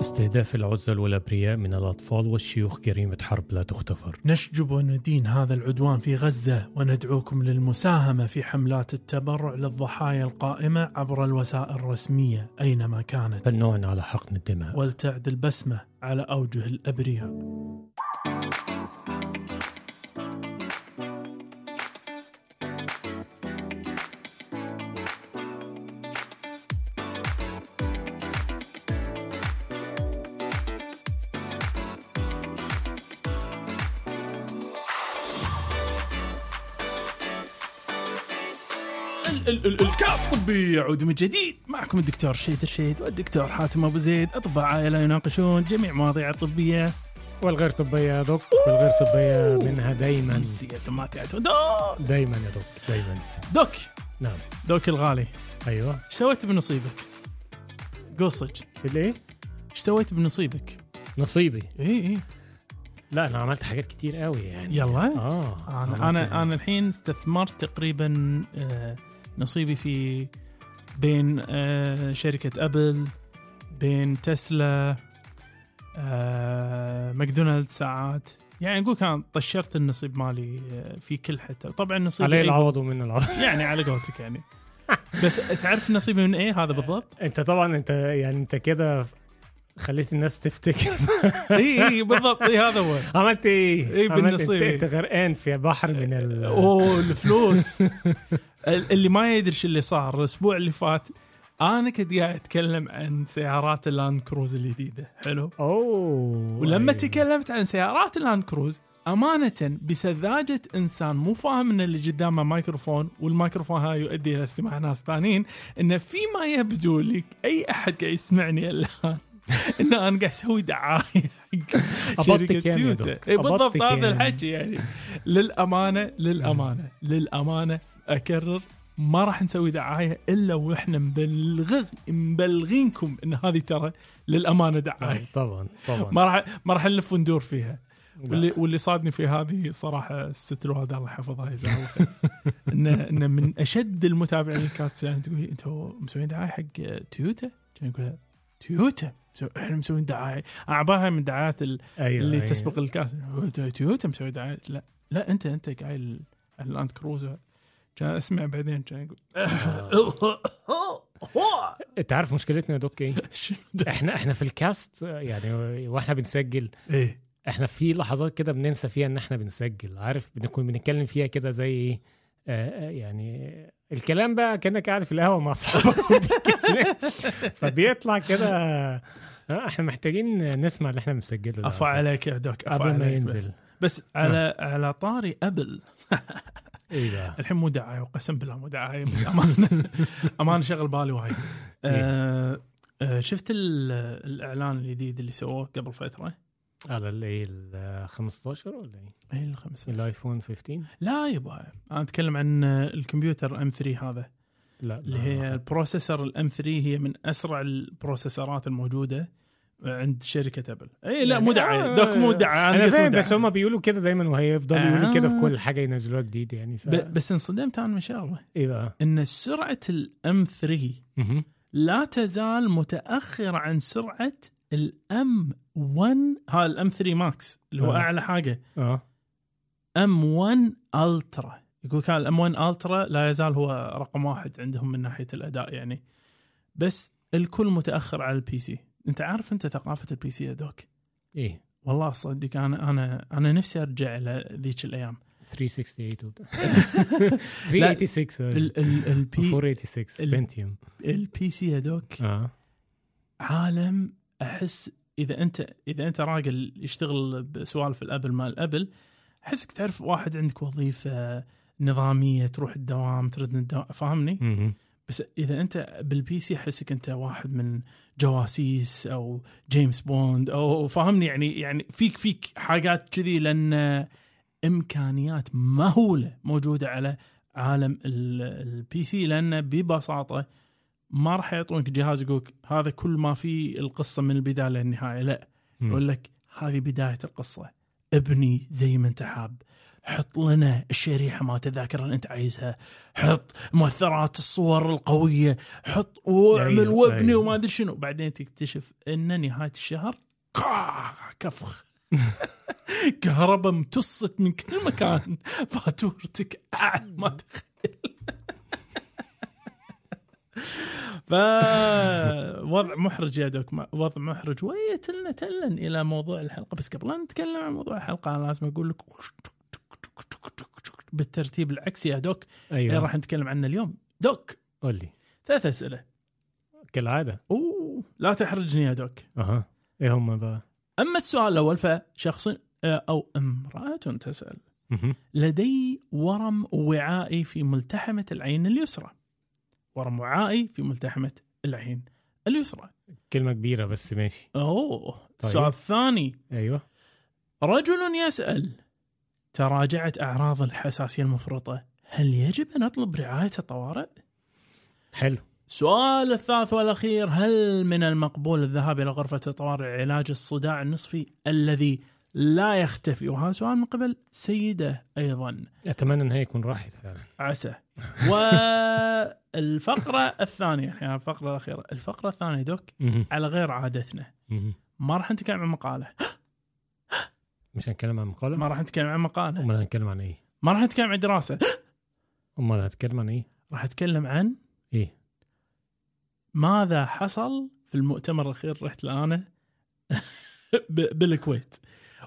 استهداف العزل والأبرياء من الأطفال والشيوخ جريمة حرب لا تغتفر نشجب وندين هذا العدوان في غزة وندعوكم للمساهمة في حملات التبرع للضحايا القائمة عبر الوسائل الرسمية أينما كانت. فالنوع على حقن الدماء. ولتعد البسمة على أوجه الأبرياء. الكاست الطبي يعود من جديد. معكم الدكتور شيد الشيد والدكتور حاتم أبو زيد. أطباء عائلة يناقشون جميع مواضيع الطبية. والغير طبية يا doc والغير طبية منها دايما. نفسيه ما تعتمد دايما يا doc دايما. doc! نعم. doc الغالي. أيوه. إيش سويت بنصيبك؟ قصج الإيه؟ إيش سويت بنصيبك؟ نصيبي؟ إي إي. لا أنا عملت حاجات كتير قوي يعني. يلا. آه أنا أنا أنا الحين استثمرت تقريبا آه، نصيبي في بين آه، شركة أبل بين تسلا آه، ماكدونالدز ساعات. يعني نقول كان طشرت النصيب مالي آه، في كل حتة. طبعا نصيبي عليه أي- العوض ومن العوض. يعني على قولتك يعني. بس تعرف نصيبي من إيه؟ هذا بالضبط؟ أنت طبعا أنت يعني أنت كده خليت الناس تفتكر. اي اي بالضبط. اي هذا هو. عملت إيه؟ إيه عملت- بالنصيبي. أنت, غرقان في بحر من ال أوه الفلوس. ال- اللي ما يدري شو اللي صار الأسبوع اللي فات أنا كنت قاعد أتكلم عن سيارات اللاند كروزر الجديدة حلو أوه ولما أيوة. تكلمت عن سيارات اللاند كروزر أمانة بسذاجة إنسان مو فاهم إن اللي قدامه مايكروفون والمايكروفون هاي يؤدي إلى استماع ناس ثانيين إنه فيما يبدو لك أي أحد قاعد يسمعني الآن ان أنا قاعد أسوي دعاية حق شركة يعني تويوتا. إي بالضبط هذا يعني. الحكي يعني للأمانة للأمانة للأمانة أكرر ما راح نسوي دعاية إلا وإحنا مبلغ مبلغينكم إن هذه ترى للأمانة دعاية. طبعا طبعا. ما راح ما راح نلف وندور فيها. لا. واللي واللي صادني في هذه صراحة الست الوالدة الله يحفظها يجزاها الخير انه انه من أشد المتابعين الكاست يعني تقول أنتم مسوين دعاية حق تويوتا؟ كان يقول تويوتا؟ إحنا مسوين دعاية. أنا عباها من دعايات ال- أيوة اللي أيوة. تسبق الكاس تويوتا مسوي دعاية؟ لا. لا أنت أنت قايل اللاند كروزر. كان اسمع بعدين كان يقول انت عارف مشكلتنا يا doc إيه؟ إحنا إحنا في ال cast يعني وإحنا بنسجل إيه إحنا في لحظات كده بننسى فيها إن إحنا بنسجل عارف بنكون بنتكلم فيها كده زي إيه آه، آه، يعني الكلام بقى كأنك قاعد في القهوة مع أصحابك. فبيطلع كده آه، إحنا محتاجين نسمع اللي إحنا بنسجله. افا عليك يا doc قبل ما عليك بس. ينزل بس على على طاري أبل بقى الحين مو دعايه وقسم بالله مو دعايه بس امانه امانه شغل بالي وايد. آه آه شفت ال- الإعلان الجديد اللي سووه قبل فترة؟ على الايه ال 15 ولا إيه؟ إي الخمسه الايفون 15 لا يبا أنا أتكلم عن الكمبيوتر M 3 هذا. لا اللي هي ال processor ال M 3 هي من أسرع البروسيسورات الموجودة. عند شركة ابل اي لا مو دعاية doc مو دعاية أنا فاهم بس. هم بيقولوا كده دايما وهيفضلوا يقولوا كده في آه. كل حاجة ينزلوها جديد يعني ف... بس انصدمت أنا من شغله إيه بقى؟ إن سرعة ال M 3 مهم. لا تزال متأخرة عن سرعة ال M 1 هذا ال M 3 Max اللي هو آه. أعلى حاجة آه M 1 Ultra يقول كان ال M 1 Ultra لا يزال هو رقم واحد عندهم من ناحية الأداء يعني بس الكل متأخر على ال PC انت عارف انت ثقافة ال PC يا doc؟ إيه. والله صدق أنا أنا أنا نفسي أرجع إلى ذيك الأيام. 368 وبتاع. 386 ال ال البي 486 ال- بنتيوم البي سي يا دوك؟ آه. عالم أحس إذا أنت إذا أنت راجل يشتغل بسوالف الأبل مال أبل أحسك تعرف واحد عندك وظيفة نظامية تروح الدوام ترد الدوام فاهمني؟ بس إذا أنت بال PC أحسك أنت واحد من جواسيس أو جيمس بوند أو فاهمني؟ يعني يعني فيك فيك حاجات كذي لأن إمكانيات مهولة موجودة على عالم ال- ال PC لأن ببساطة ما راح يعطونك جهاز يقولك هذا كل ما فيه القصة من البداية للنهاية لا. يقول لك هذه بداية القصة ابني زي ما أنت حاب. حط لنا الشريحة مالت الذاكرة اللي أنت عايزها. حط مؤثرات الصور القوية. حط واعمل وابني. وما أدري شنو. بعدين تكتشف أن نهاية الشهر كفخ. كهرباء امتصت من كل مكان. فاتورتك أعلى ما تخيل. فوضع محرج يا دوك. وضع محرج. ويتلنا تلا إلى موضوع الحلقة. بس قبل لا نتكلم عن موضوع الحلقة أنا لازم أقول لك بالترتيب العكسي يا دوك. اللي أيوه. راح نتكلم عنه اليوم. دوك. قول لي. ثلاث أسئلة. كالعادة. أوه. لا تحرجني يا دوك. أها. إيه هم بقى؟ أما السؤال الأول فشخص آه، أو امرأة تسأل. مهم. لدي ورم وعائي في ملتحمة العين اليسرى. ورم وعائي في ملتحمة العين اليسرى. كلمة كبيرة بس ماشي. أوه. طيب. السؤال الثاني أيوه. رجل يسأل تراجعت أعراض الحساسية المفرطة. هل يجب أن أطلب رعاية الطوارئ؟ حلو. السؤال الثالث والأخير هل من المقبول الذهاب إلى غرفة الطوارئ علاج الصداع النصفي الذي لا يختفي؟ وهذا سؤال من قبل سيده أيضا. أتمنى ان هي يكون راحت فعلا. عسى. والفقره الثانية يعني الفقره الأخيرة. الفقرة الثانية دوك. على غير عادتنا. ما راح نتكلم عن مقالة. مش هنتكلم عن مقالة؟ ما راح نتكلم عن مقالة. أمال هنتكلم عن إيه؟ ما راح نتكلم عن دراسة. أمال هنتكلم عن إيه؟ راح أتكلم عن إيه؟ ماذا حصل في المؤتمر الأخير رحت له أنا بالكويت.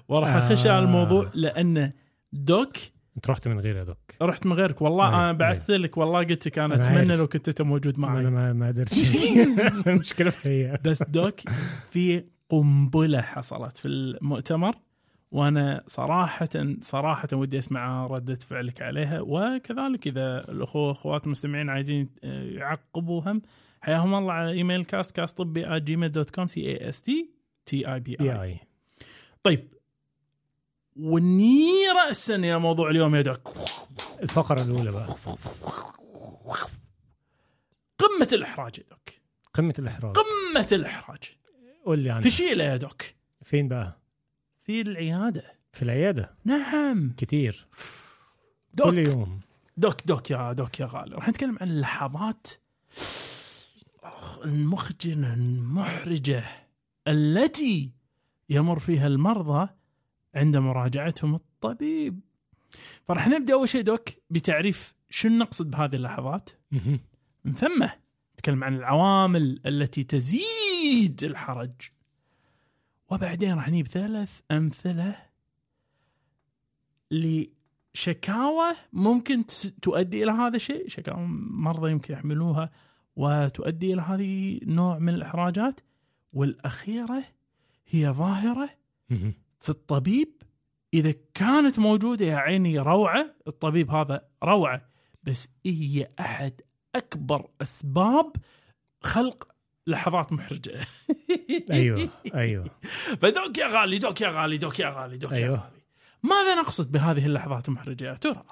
وراح أخش على آه. الموضوع لأن doc أنت رحت من غير يا doc. رحت من غيرك. والله أيوة، أنا بعثت لك والله قلت لك أنا أتمنى. لو كنت أنت موجود ما أنا معي. ما ما قدرتش المشكلة في هي بس doc في قنبلة حصلت في المؤتمر. وأنا صراحة صراحة ودي أسمع رده فعلك عليها. وكذلك إذا الاخوه واخوات المستمعين عايزين آه، يعقبوا هم حياهم الله على إيميل كاست كاست طبي Gmail dot com C A S T T E B I طيب وني راسا إلى موضوع اليوم يا doc الفقرة الأولى بقى. قمة الإحراج يا doc قمة الإحراج. قمة الإحراج. قول لي عنها في شيلة يا doc فين بقى؟ في العيادة. في العيادة؟ نعم. كتير. doc. كل يوم. doc doc يا doc يا غالي. راح نتكلم عن اللحظات. المخجلة المحرجة التي يمر فيها المرضى عند مراجعتهم الطبيب. فراح نبدأ أول شيء دوك بتعريف شو نقصد بهذه اللحظات. من ثم نتكلم عن العوامل التي تزيد الحرج. وبعدين راح نجيب ثلاث أمثلة لشكاوى ممكن تؤدي إلى هذا الشيء. شكاوى مرضى يمكن يحملوها وتؤدي إلى هذه النوع من الإحراجات. والأخيرة هي ظاهرة. في الطبيب. إذا كانت موجودة يا عيني روعة الطبيب هذا روعة بس هي أحد أكبر أسباب خلق لحظات محرجة أيوه أيوه فدوك يا غالي دوك يا غالي دوك يا غالي دوك يا أيوة. غالي ماذا نقصد بهذه اللحظات المحرجة يا ترى؟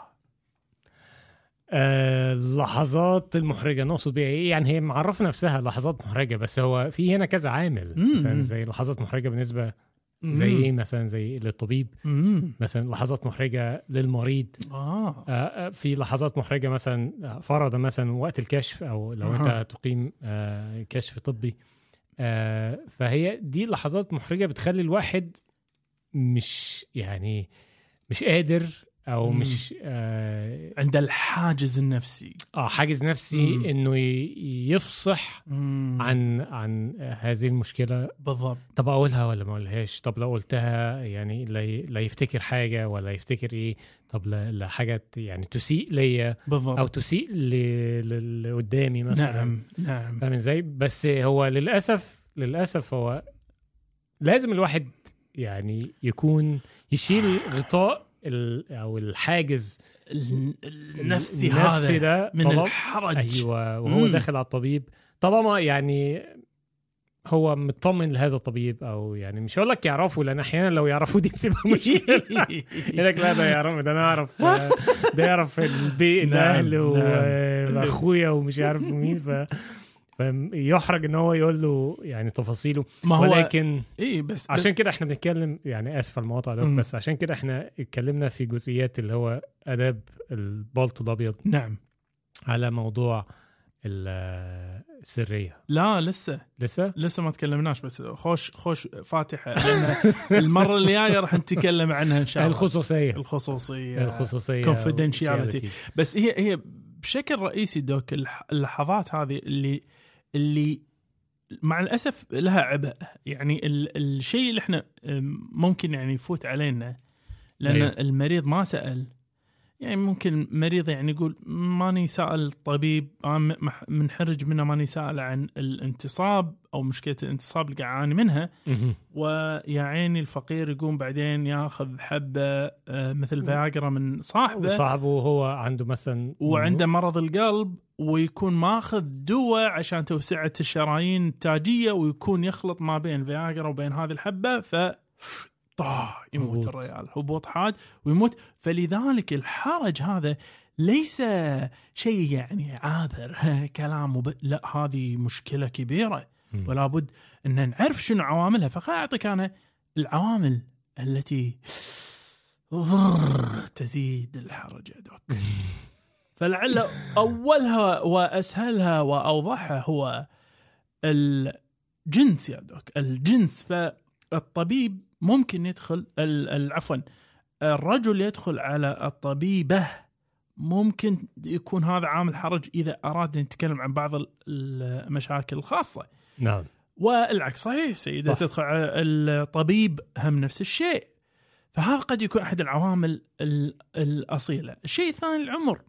آه، اللحظات المحرجة نقصد بيها إيه يعني هي معرفه نفسها لحظات محرجة بس هو في هنا كذا عامل. فاهم زي لحظات محرجة بالنسبة زي إيه مثلا؟ زي للطبيب. مم. مثلا لحظات محرجة للمريض. آه. آه، آه، في لحظات محرجة مثلا آه، فرضا مثلا وقت الكشف أو لو أها. أنت تقيم آه، كشف طبي. آه، فهي دي لحظات محرجة بتخلي الواحد مش يعني مش قادر أو مم. مش آه عند الحاجز النفسي. آه، حاجز نفسي مم. إنه يفصح مم. عن عن هذه المشكلة. بالضبط. طب أقولها ولا ما أقولهاش؟ طب لو قلتها يعني لا يفتكر حاجة ولا يفتكر إيه؟ طب لا لا حاجة يعني تسيء ليا بالضبط. أو تسيء للي قدامي مثلا. نعم نعم. فاهم إزاي؟ بس هو للأسف للأسف هو لازم الواحد يعني يكون يشيل غطاء أو الحاجز ال- النفسي النفسي هذا ده من الحرج. أيوه وهو مم. داخل على الطبيب. طالما يعني هو مطمن لهذا الطبيب أو يعني مش هقول لك يعرفه لأن أحيانا لو يعرفوه دي بتبقى مشكلة. يقول لك لا ده يعرف ده أنا أعرف ده يعرف البيت نعم، الأهل نعم. وأخويا ومش عارف مين. ف فيحرج إن هو يقول له يعني تفاصيله. ما هو ولكن اي بس عشان كده إحنا بنتكلم يعني آسف على المقاطعة ده. بس عشان كده إحنا اتكلمنا في جزئيات اللي هو آداب البلطو الأبيض. نعم. على موضوع ال- السريه لا لسه. لسه؟ لسه ما تكلمناش بس خوش خوش فاتحة المرة اللي جاية راح نتكلم عنها إن شاء الله. الخصوصية. الخصوصية الخصوصية confidentiality. بس هي هي بشكل رئيسي دوك اللحظات هذه اللي اللي مع الأسف لها عبء. يعني ال الشيء اللي إحنا ممكن يعني يفوت علينا لأن أيوه. المريض ما سأل. يعني ممكن مريض يعني يقول ماني سأل الطبيب منحرج منه ماني سأل عن الانتصاب أو مشكلة الانتصاب اللي قاعد أعاني منها. ويا عيني الفقير يقوم بعدين ياخذ حبة آه، مثل فياجرا من صاحبه. صاحبه هو عنده مثلا وعنده مرض القلب. ويكون ماخذ دواء عشان توسعة الشرايين التاجية ويكون يخلط ما بين فياجرا وبين هذه الحبة ف طاه يموت هبوط. الرجال هبوط حاد ويموت. فلذلك الحرج هذا ليس شيء يعني عابر كلام وب... لا هذه مشكلة كبيرة. ولا بد أن نعرف شنو عواملها. فخل أعطيك أنا العوامل التي تزيد الحرج يا دوك فلعل أولها وأسهلها وأوضحها هو الجنس يا دوك الجنس. فالطبيب ممكن يدخل عفوا الرجل يدخل على الطبيبة. ممكن يكون هذا عامل حرج إذا أراد أن يتكلم عن بعض ال- المشاكل الخاصة. نعم. والعكس صحيح سيدة صح. تدخل على الطبيب هم نفس الشيء. فهذا قد يكون أحد العوامل ال- الأصيلة. الشيء الثاني العمر.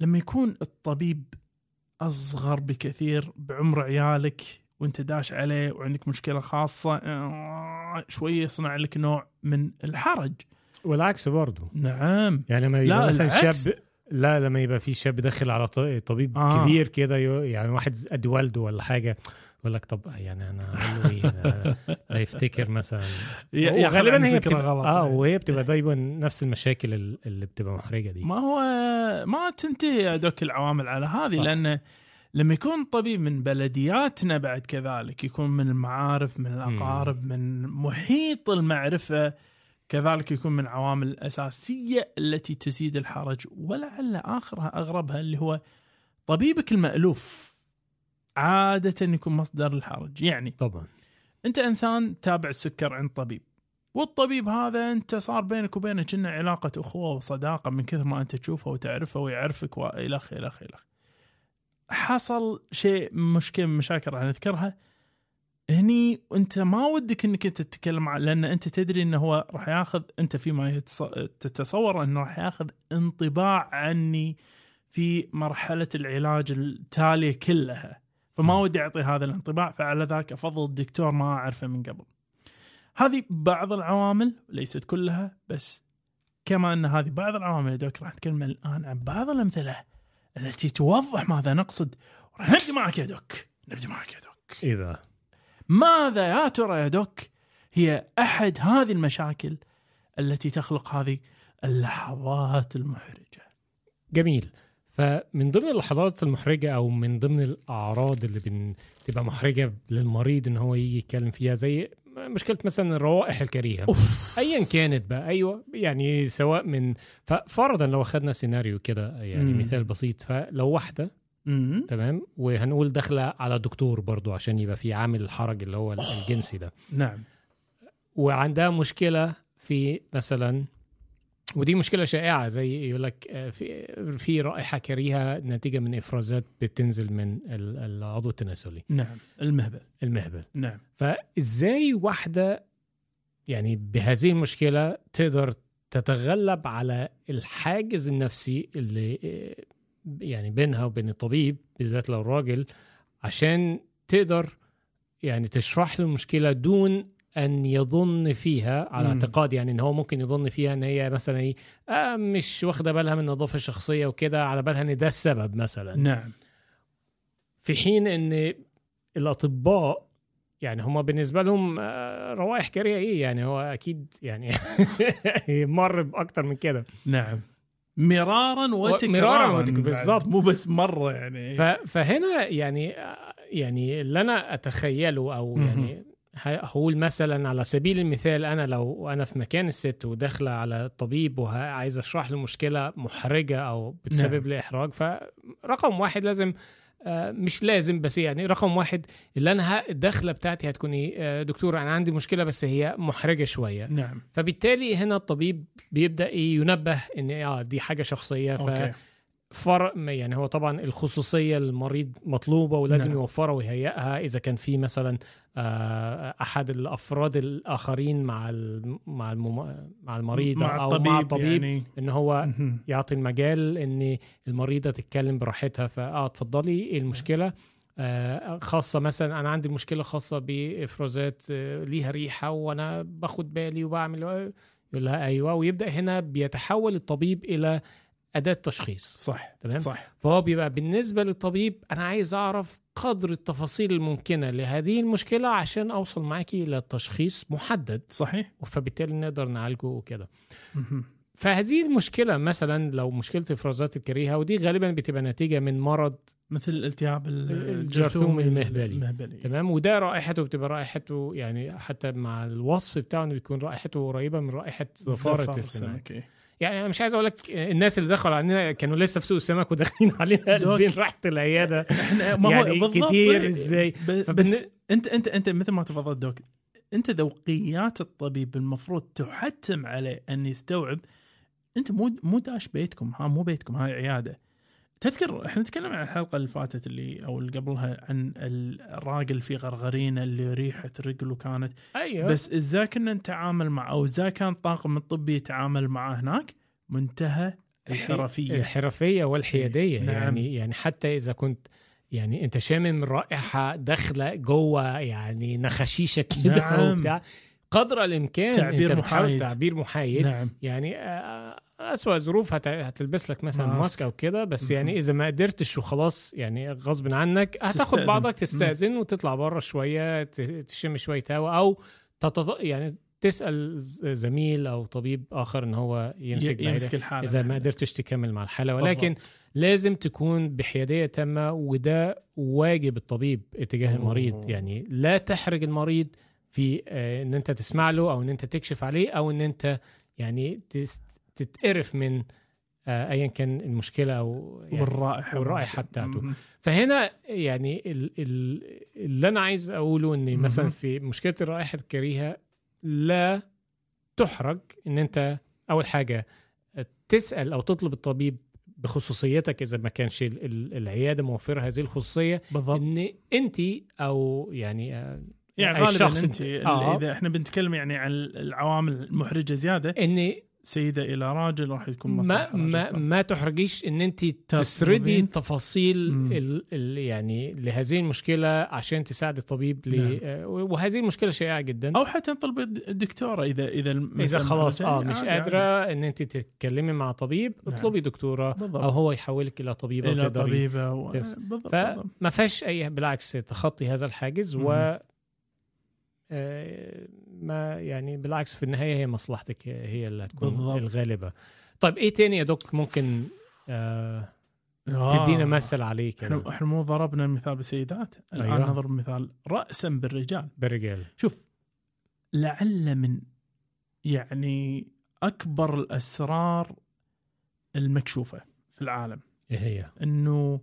لما يكون الطبيب أصغر بكثير بعمر عيالك وانت داش عليه وعندك مشكلة خاصة آه، شوية يصنع لك نوع من الحرج والعكس برضه نعم يعني لما يبقى لا، مثلا. شاب لا لما يبقى في شاب داخل على طبيب آه. كبير كده يعني واحد قد والده ولا حاجة يقول لك طب يعني أنا أنا- هيفتكر مثلا. ي- ياخذ عن وغالبا هي بتبقى غلط. آه وهي بتبقى دايما نفس المشاكل ال- اللي بتبقى محرجة دي. ما هو ما تنتهي يا دوك العوامل على هذه. لأن لما يكون طبيب من بلدياتنا بعد كذلك يكون من المعارف من الأقارب من محيط المعرفة كذلك يكون من العوامل الاساسيه التي تزيد الحرج ولعل آخرها أغربها اللي هو طبيبك المألوف. عادة يكون مصدر الحرج. يعني طبعا. أنت إنسان تابع السكر عند طبيب والطبيب هذا أنت صار بينك وبينه كنا علاقة أخوة وصداقة من كثر ما أنت تشوفه وتعرفه ويعرفك والخ الخ الخ حصل شيء مشكلة من مشاكل راح نذكرها هني أنت ما ودك إنك أنت تتكلم عن لأن أنت تدري إنه هو راح ياخذ أنت فيما تتصور إنه راح ياخذ انطباع عني في مرحلة العلاج التالية كلها. فما م. ودي أعطي هذا الانطباع فعلى ذاك أفضل الدكتور ما أعرفه من قبل. هذه بعض العوامل ليست كلها بس كما أن هذه بعض العوامل يا دوك راح نتكلم الآن عن بعض الأمثلة التي توضح ماذا نقصد. راح نبدأ معك يا دوك. نبدأ معك يا دوك. إذا. ماذا يا ترى يا دوك هي أحد هذه المشاكل التي تخلق هذه اللحظات المحرجة؟ جميل. فمن ضمن اللحظات المحرجة أو من ضمن الأعراض اللي بتبقى محرجة للمريض إن هو يجي يتكلم فيها زي مشكلة مثلا الروائح الكريهة. أوف. ايا كانت بقى. أيوه يعني سواء من ففرضا لو أخذنا سيناريو كده يعني مم. مثال بسيط فلو واحدة أمم. تمام وهنقول داخلة على دكتور برضو عشان يبقى في عامل الحرج اللي هو الجنسي ده. نعم. وعندها مشكلة في مثلا ودي مشكلة شائعة زي يقول لك آه، في في رائحة كريهة نتيجه من إفرازات بتنزل من ال- العضو التناسلي. نعم المهبل. المهبل. نعم. فإزاي واحدة يعني بهذه المشكلة تقدر تتغلب على الحاجز النفسي اللي آه، يعني بينها وبين الطبيب بالذات لو راجل عشان تقدر يعني تشرح له المشكلة دون أن يظن فيها على. اعتقاد يعني إن هو ممكن يظن فيها إن هي مثلا إيه آه مش واخدة بالها من النظافة الشخصية وكده على بالها إن ده السبب مثلا نعم في حين إن الأطباء يعني هم بالنسبة لهم آه، روائح كريهه إيه يعني هو أكيد يعني مر بأكتر من كده نعم مرارا وتكرارا مرارا وتك- بعد. بالضبط. مو بس مرة يعني ف- فهنا يعني يعني اللي أنا أتخيله أو. يعني هقول مثلا على سبيل المثال أنا لو أنا في مكان الست وداخلة على الطبيب وعايز أشرح له مشكلة محرجة أو بتسبب نعم. لي إحراج فرقم واحد لازم آه، مش لازم بس يعني رقم واحد اللي أنا الدخلة بتاعتي هتكون إيه؟ آه، دكتور أنا عندي مشكلة بس هي محرجة شوية. نعم. فبالتالي هنا الطبيب بيبدأ إيه ينبه إن آه دي حاجة شخصية ف أوكي. فرق يعني هو طبعا الخصوصية للمريض مطلوبة ولازم نعم. يوفرها ويهيئها إذا كان في مثلا آه، أحد الأفراد الآخرين مع مع. مع المريض مع أو الطبيب مع الطبيب يعني إن هو. يعطي المجال إن المريضة تتكلم براحتها فآه اتفضلي إيه المشكلة آه، خاصة مثلا أنا عندي مشكلة خاصة بإفرازات آه، ليها ريحة وأنا باخد بالي وبعمل يقول لها أيوه ويبدأ هنا بيتحول الطبيب إلى أداة تشخيص صح تمام؟ صح. فهو بيبقى بالنسبة للطبيب أنا عايز أعرف قدر التفاصيل الممكنة لهذه المشكلة عشان أوصل معاكي إلى تشخيص محدد. صحيح. فبالتالي نقدر نعالجه وكده. فهذه المشكلة مثلا لو مشكلة إفرازات الكريهة ودي غالبا بتبقى نتيجة من مرض مثل الالتهاب ال- الجرثوم المهبلي. المهبلي. تمام؟ وده رائحته بتبقى رائحته يعني حتى مع الوصف بتاعه انه بيكون رائحته قريبة من رائحة زفارة السمك إيه. يعني أنا مش عايز أقول لك الناس اللي دخلوا علينا كانوا لسه في سوق السمك وداخلين علينا. قلبين ريحه العيادة. ما هو يعني بالضبط. كتير فبالن- بس انت انت أنت مثل ما تفضلت دوك أنت ذوقيات الطبيب المفروض تحتم عليه أن يستوعب أنت مو مو داش بيتكم ها مو بيتكم هاي عيادة. تذكر إحنا نتكلم عن الحلقة اللي فاتت اللي أو اللي قبلها عن الراجل في غرغرينة اللي ريحه رجله كانت. أيوه. بس إزاي كنا نتعامل مع أو إزاي كان الطاقم الطبي يتعامل معه هناك؟ منتهى الحرفية. الحرفية والحيادية. نعم. يعني يعني حتى إذا كنت يعني أنت شامم رائحة داخلة جوه يعني نخشيشة كده نعم. وبتاع. قدر الإمكان تعبير محايد. تعبير محايد. نعم. يعني أسوأ ظروف هت- هتلبس لك مثلا ماسك. ماسك أو كده بس. يعني إذا ما قدرتش وخلاص يعني غصب عنك هتاخد تستأذن. بعضك تستأذن وتطلع بره شوية تشم شوية هوا أو تتط... يعني تسأل زميل أو طبيب آخر إن هو يمسك يمسك الحالة إذا ما قدرتش تكمل مع الحالة ولكن بالضبط. لازم تكون بحيادية تامة وده واجب الطبيب اتجاه. المريض يعني لا تحرج المريض في آه، إن أنت تسمع له أو إن أنت تكشف عليه أو إن أنت يعني تتقرف من آه، ايا كان المشكلة أو يعني والرائحة والرائحة بتاعته. فهنا يعني ال ال اللي أنا عايز أقوله إن. مثلا في مشكلة الرائحة الكريهة لا تحرج إن أنت أول حاجة تسأل أو تطلب الطبيب بخصوصيتك إذا ما كانش ال- ال- العيادة موفرة هذه الخصوصية بالضبط إن أنت أو يعني آه، يعني غالبا شخص أنت آه. إذا إحنا بنتكلم يعني عن العوامل المحرجة زيادة إن سيدة إلى راجل راح تكون ما ما. ما تحرجيش إن أنت. تسردي تفاصيل مم. ال ال يعني لهذه المشكلة عشان تساعد الطبيب ل نعم. وهذه المشكلة شائعة جدا أو حتى نطلب الدكتورة اذا إذا إذا خلاص آه مش قادرة عادي. إن أنت تتكلمي مع طبيب نعم. اطلبي دكتورة بالضبط. أو هو يحولك إلى طبيبه إلى طبيبه و... بالضبط. فما فيهاش اي بالعكس تخطي هذا الحاجز و مم. آه، ما يعني بالعكس في النهاية هي مصلحتك هي اللي هتكون بالضبط. الغالبة طيب إيه تاني يا دوك ممكن آه آه. تدينا مثل عليه كده إحنا إحنا مو ضربنا المثال بالسيدات الآن أيوة. نضرب مثال راسا بالرجال بالرجال شوف لعل من يعني أكبر الأسرار المكشوفة في العالم إيه هي إنه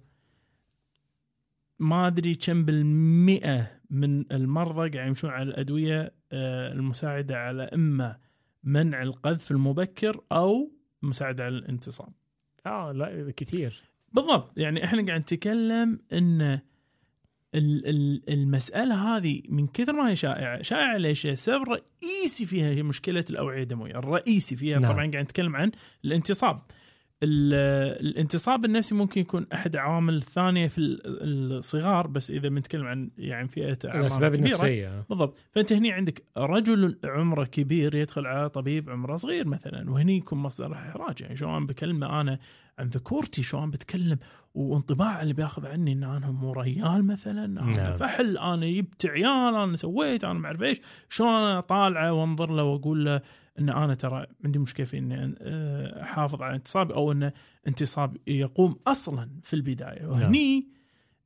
ما أدري كم بالمئة من المرضى قاعد يمشون على الأدوية آه، المساعدة على إما منع القذف المبكر أو مساعدة على الانتصاب. آه لا كتير بالضبط يعني إحنا قاعد نتكلم إن ال- ال- المسألة هذه من كثر ما هي شائعة، شائعة ليش؟ السبب الرئيسي فيها هي مشكلة الأوعية الدموية، الرئيسي فيها نعم. طبعا قاعد نتكلم عن الانتصاب. ال- الانتصاب النفسي ممكن يكون أحد عوامل الثانية في ال- الصغار بس إذا بنتكلم عن يعني فئة الأسباب. النفسية. بالضبط. فأنت هني عندك رجل عمره كبير يدخل على طبيب عمره صغير مثلا وهني يكون مصدر احراج يعني شلون بكلمه أنا عن ذكورتي؟ شلون بتكلم؟ وانطباع اللي بياخذ عني إن أنا مو ريال مثلا أنا نعم. فحل أنا جبت عيال أنا سويت أنا ما أعرف إيش. شلون أنا طالعة وأنظر له وأقول له إن أنا ترى عندي مشكلة في اني آه، أحافظ على انتصابي أو إن انتصاب يقوم أصلا في البداية. وهني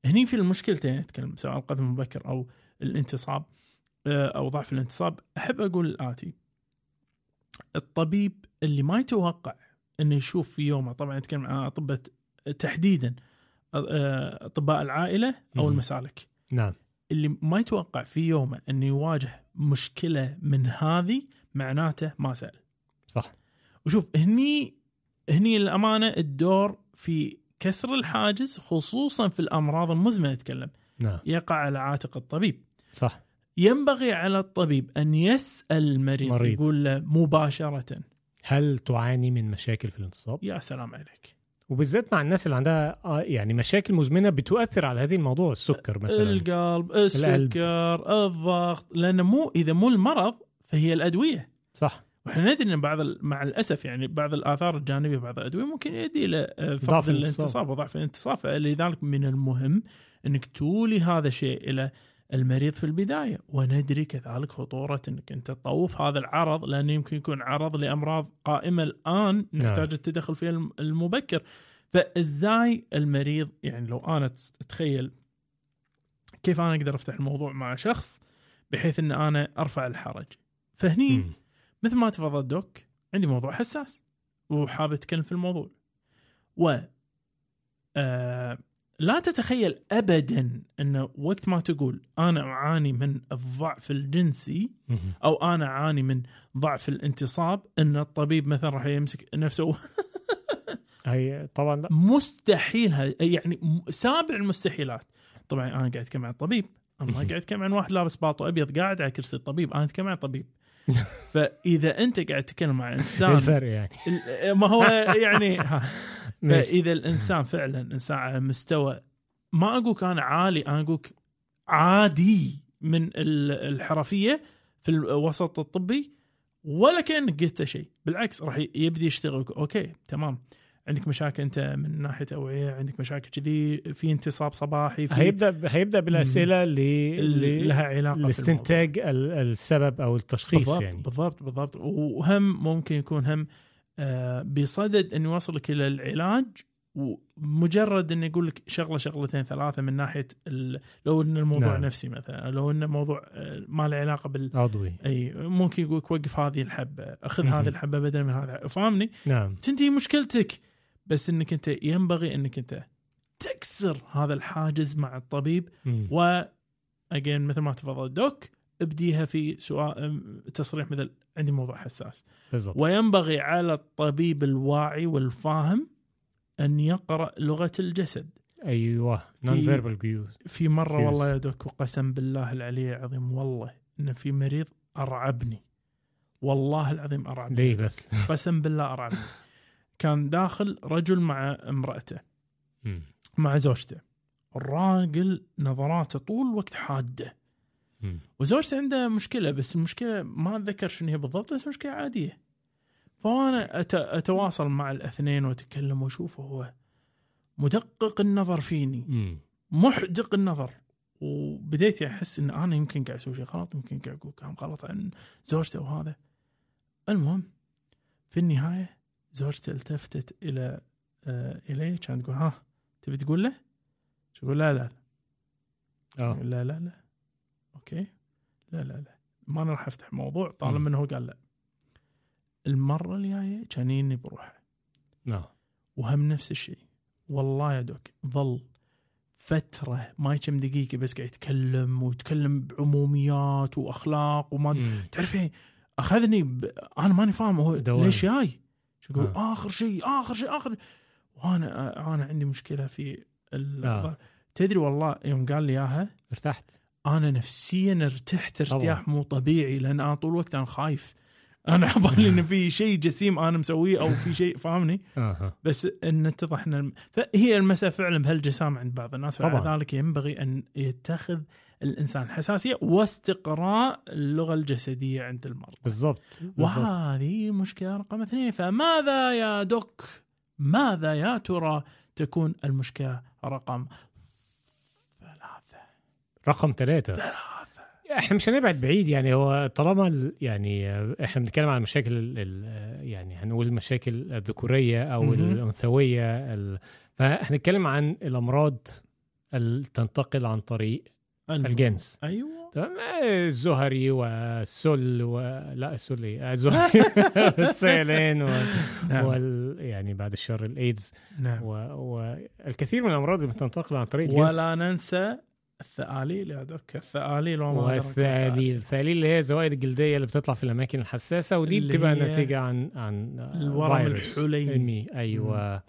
هني في المشكلتين نتكلم سواء القدم المبكر أو الانتصاب آه، أو ضعف الانتصاب. أحب أقول الاتي الطبيب اللي ما يتوقع إنه يشوف في يومه طبعا نتكلم عن أطباء تحديدا آه، أطباء العائلة أو. المسالك. نعم. اللي ما يتوقع في يومه إنه يواجه مشكلة من هذه معناته ما سأل. صح. وشوف هني هني الامانه الدور في كسر الحاجز خصوصا في الأمراض المزمنة نتكلم. نعم. يقع على عاتق الطبيب. صح. ينبغي على الطبيب أن يسأل المريض مريض. يقول له مباشرة. هل تعاني من مشاكل في الانتصاب؟ يا سلام عليك. وبالذات مع الناس اللي عندها آه، يعني مشاكل مزمنة بتؤثر على هذه الموضوع السكر مثلا. القلب السكر الضغط لأنه مو إذا مو المرض فهي الأدوية. صح. وإحنا ندري إن بعض مع الأسف يعني بعض الآثار الجانبية بعض الأدوية ممكن يؤدي إلى آه، ضعف فقد الانتصاب. وضعف الانتصاب. فلذلك من المهم إنك تولي هذا الشيء إلى المريض في البداية. وندري كذلك خطورة إنك أنت تطوف هذا العرض لأنه يمكن يكون عرض لأمراض قائمة الآن نحتاج التدخل فيها الم- المبكر. فإزاي المريض يعني لو أنا اتخيل كيف أنا أقدر أفتح الموضوع مع شخص بحيث إن أنا أرفع الحرج. فهني مم. مثل ما تفضل دوك عندي موضوع حساس وحاب أتكلم في الموضوع و آه لا تتخيل ابدا انه وقت ما تقول أنا أعاني من الضعف الجنسي. أو أنا أعاني من ضعف الانتصاب إن الطبيب مثلا راح يمسك نفسه هي طبعا لا مستحيل يعني م- سابع المستحيلات طبعا أنا قاعد أتكلم عن طبيب أنا ما. قاعد أتكلم عن واحد لابس باطو أبيض قاعد على كرسي الطبيب أنا أتكلم عن طبيب فاذا أنت قاعد تتكلم مع إنسان الفرق يعني. ال- ما هو يعني. فإذا الإنسان فعلا إنسان على مستوى ما أقولك أنا عالي أنا أقولك عادي من ال- الحرفية في الوسط الطبي ولا كأنك قلت شيء. بالعكس راح يبدي يشتغل أوكي تمام. عندك مشاكل أنت من ناحية اوعيه عندك مشاكل كذي في انتصاب صباحي في هيبدا هيبدأ بالأسئلة اللي ال- لها علاقة. لاستنتاج ال- السبب أو التشخيص بالضبط يعني. بالضبط بالضبط. وهم ممكن يكون هم آه بصدد انه يوصلك إلى العلاج ومجرد انه يقول لك شغلة شغلتين ثلاثة من ناحية لو إن الموضوع نعم. نفسي مثلا لو إن موضوع آه، ما له علاقة بال عضوي. أي ممكن يقول لك وقف هذه الحبة أخذ. هذه الحبة بدل من هذا فاهمني نعم. تنتهي مشكلتك. بس إنك أنت ينبغي إنك أنت تكسر هذا الحاجز مع الطبيب. مم. و اجين مثل ما تفضل دوك ابديها في سؤال تصريح مثل عندي موضوع حساس. بالضبط. وينبغي على الطبيب الواعي والفاهم أن يقرأ لغة الجسد. أيوه نون فيربال في مرة. والله يا دوك وقسم بالله العلي العظيم والله إن في مريض أرعبني. والله العظيم أرعبني ليه بس؟ قسم بالله أرعبني. كان داخل رجل مع امرأته مم. مع زوجته الراجل نظراته طول الوقت حادة. وزوجته عندها مشكلة بس المشكلة ما أتذكر شنو هي بالضبط بس مشكلة عادية فأنا. أتواصل مع الاثنين وأتكلم واشوفه هو مدقق النظر فيني. محدق النظر وبديت أحس إن أنا يمكن قاعد أسوي شيء غلط يمكن قاعد أقول كلام غلط عن زوجته وهذا المهم في النهاية زوجته التفتت إلى آه الي كانت تقول ها تبي تقول له؟ شو أقول لا لا. آه. يقول لا لا لا. أوكي. لا لا لا. ما أنا راح أفتح موضوع طالما. إنه هو قال لا. المرة الجاية كان يجيني بروحه. نعم. وهم نفس الشيء. والله يا دوك ظل فترة ما كم دقيقة بس قاعد يتكلم ويتكلم بعموميات وأخلاق وما مم. تعرف إيه؟ أخذني ب... أنا ماني فاهم هو. ليش جاي؟ شو يقول آه. آخر شيء آخر شيء آخر وأنا أنا عندي مشكلة في ال... آه. تدري والله يوم قال لي إياها ارتحت أنا نفسيا ارتحت ارتياح. مو طبيعي لأن أنا طول الوقت أنا خايف أنا عبالي ان في شيء جسيم أنا مسويه أو في شيء فاهمني أها بس إن اتضح إن الم... فهي المسألة فعلا بهالجسام عند بعض الناس طبعاً. فلذلك ينبغي أن يتخذ الإنسان حساسيه واستقراء اللغة الجسدية عند المرضى. بالضبط بالضبط. وهذه مشكلة رقم اثنين. فماذا يا دوك؟ ماذا يا ترى تكون المشكلة رقم ثلاثة؟ رقم ثلاثة. ثلاثة. إحنا مش هنبعد بعيد يعني هو طالما ال- يعني إحنا بنتكلم عن مشاكل ال- يعني هنقول المشاكل الذكورية أو مهم. الأنثوية ال- فهنتكلم عن الأمراض اللي تنتقل عن طريق الجنس. أيوه. تمام. آه، الزهري والسل و... لا السل إيه؟ آه، الزهري. والسيلين و... نعم. وال... يعني بعد الشر الإيدز. نعم. و... والكثير من الأمراض اللي بتنتقل عن طريق الجنس. ولا ننسى الثآليل يا دوك الثآليل وما الثاليل اللي هي الزوائد الجلدية اللي بتطلع في الأماكن الحساسة ودي بتبقى نتيجة عن عن الورم الحليمي. أيوه.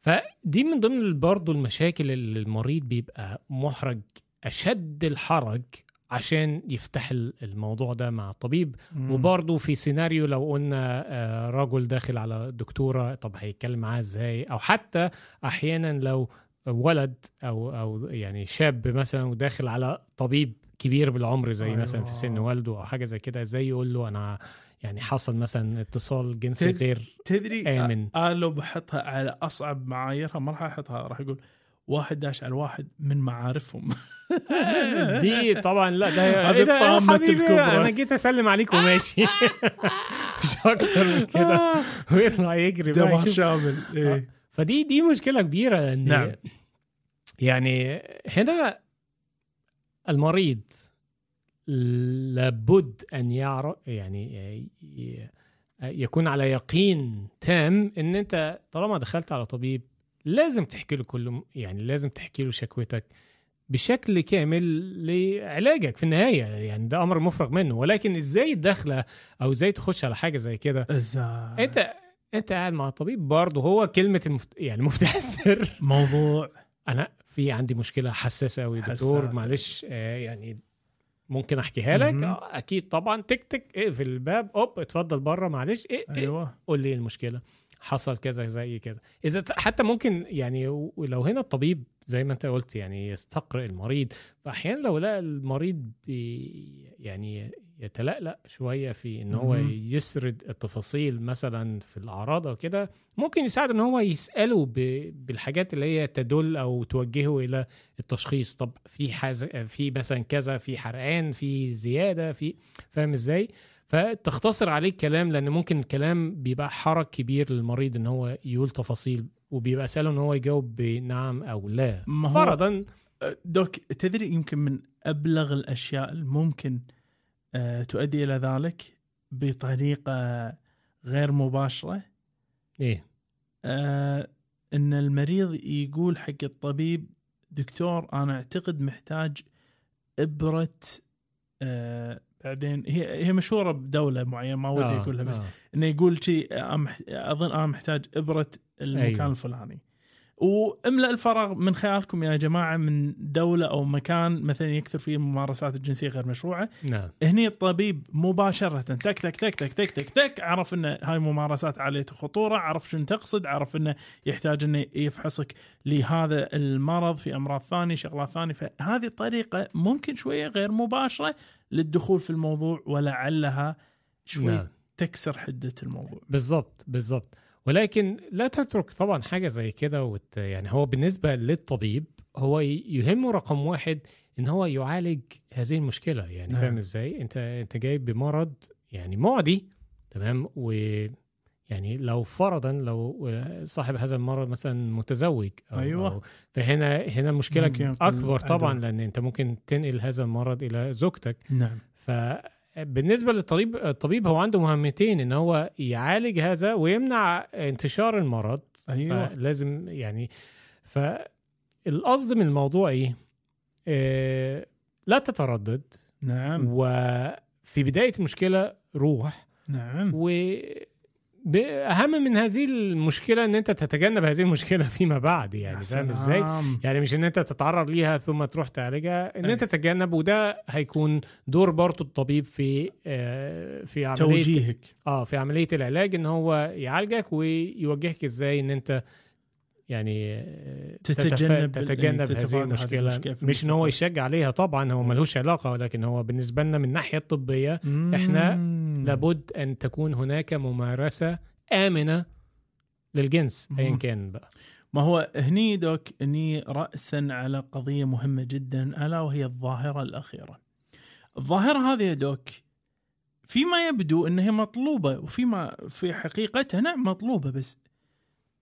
فدي من ضمن برضه المشاكل اللي المريض بيبقى محرج أشد الحرج عشان يفتح ال- الموضوع ده مع الطبيب. وبرضه في سيناريو لو قلنا آه، رجل داخل على دكتورة طب هيتكلم معاها إزاي أو حتى أحيانا لو ولد أو أو يعني شاب مثلا وداخل على طبيب كبير بالعمر زي أيوة. مثلا في سن والده أو حاجة زي كده إزاي يقول له أنا يعني حصل مثلا اتصال جنسي غير تدري آمن. آه آه لو بحطها على أصعب معاييرها ما راح أحطها راح يقول واحد داش على واحد من معارفهم دي طبعا لا ده هذه إيه ده الطامة؟ الكبرى. أنا جيت أسلم عليك وماشي مش أكتر من كده ويطلع يجري يشوف شامل إيه. فدي دي مشكلة كبيرة لأن نعم. يعني هنا المريض لابد أن يعرف يعني يكون على يقين تام إن أنت طالما دخلت على طبيب لازم تحكي له كل يعني لازم تحكي له شكوتك بشكل كامل لعلاجك في النهاية يعني ده أمر مفرغ منه. ولكن إزاي الدخلة أو إزاي تخش على حاجة زي كده. أنت أنت قاعد مع الطبيب برضه هو كلمة المفت... يعني مفتاح السر. موضوع. أنا في عندي مشكلة حساسة قوي دكتور. معلش آه يعني ممكن أحكيها لك. أكيد طبعا. تك تك اقفل الباب. أوب اتفضل بره معلش إيه أيوه. قول لي إيه المشكلة. حصل كذا زي كده إذا حتى ممكن يعني ولو هنا الطبيب زي ما أنت قلت يعني يستقرئ المريض فاحيانا لو لقى المريض بي يعني يتلألأ شوية في إن هو. يسرد التفاصيل مثلا في الأعراض أو كده ممكن يساعد إن هو يسأله. بالحاجات اللي هي تدل أو توجهه إلى التشخيص طب في حاز... في مثلا كذا في حرقان في زيادة في فاهم إزاي فتختصر عليه الكلام لأن ممكن الكلام بيبقى حرج كبير للمريض إن هو يقول تفاصيل وبيبقى سهل إن هو يجاوب بنعم أو لا. ما هو- فرضا دوك تدري يمكن من أبلغ الأشياء الممكن آه، تؤدي إلى ذلك بطريقة غير مباشرة؟ إيه. آه، إن المريض يقول حق الطبيب دكتور أنا أعتقد محتاج إبرة آه، بعدين هي هي مشهورة بدولة معينة ما ودي آه، أقولها بس آه. إنه يقول شيء أظن أنا محتاج إبرة المكان. أيوه. الفلاني واملأ الفراغ من خيالكم يا جماعة من دولة أو مكان مثلا يكثر فيه الممارسات الجنسية غير مشروعة نعم هني الطبيب مباشرة تك تك تك تك تك تك تك عرف ان هاي ممارسات عالية الخطورة عرف شنو تقصد عرف إنه يحتاج إنه يفحصك لهذا المرض في أمراض ثانية شغلات ثانية فهذه الطريقة ممكن شوية غير مباشرة للدخول في الموضوع ولعلها شوي نعم. تكسر حدة الموضوع. بالظبط بالظبط ولكن لا تترك طبعا حاجة زي كده وت... يعني هو بالنسبة للطبيب هو يهمه رقم واحد إن هو يعالج هذه المشكلة. يعني نعم. فاهم إزاي؟ أنت أنت جاي بمرض يعني معدي تمام؟ و يعني لو فرضا لو صاحب هذا المرض مثلا متزوج أو أيوة. أو فهنا هنا المشكلة أكبر طبعا عدوى. لأن أنت ممكن تنقل هذا المرض إلى زوجتك. نعم. فبالنسبه للطبيب الطبيب هو عنده مهمتين إن هو يعالج هذا ويمنع انتشار المرض. أيوه. فلازم يعني فالقصد من الموضوع إيه؟ آه لا تتردد. نعم. وفي بداية المشكلة روح. نعم. و أهم من هذه المشكلة إن أنت تتجنب هذه المشكلة فيما بعد يعني فاهم إزاي؟ يعني مش إن أنت تتعرض ليها ثم تروح تعالجها إن أي. انت تتجنب وده هيكون دور برضه الطبيب في آه، في عملية توجيهك آه في عملية العلاج إن هو يعالجك ويوجهك إزاي إن أنت يعني آه، تتجنب تتجنب هذه المشكلة في مش إن هو. يشجع عليها طبعا هو ملوش علاقة ولكن هو بالنسبة لنا من الناحية الطبية إحنا مم. لابد أن تكون هناك ممارسة آمنة للجنس ايا. كان بقى. ما هو هني دوك هني رأسا على قضية مهمة جدا ألا وهي الظاهرة الأخيرة. الظاهرة هذه يا دوك فيما يبدو إنها هي مطلوبة وفيما في حقيقتها نعم مطلوبة بس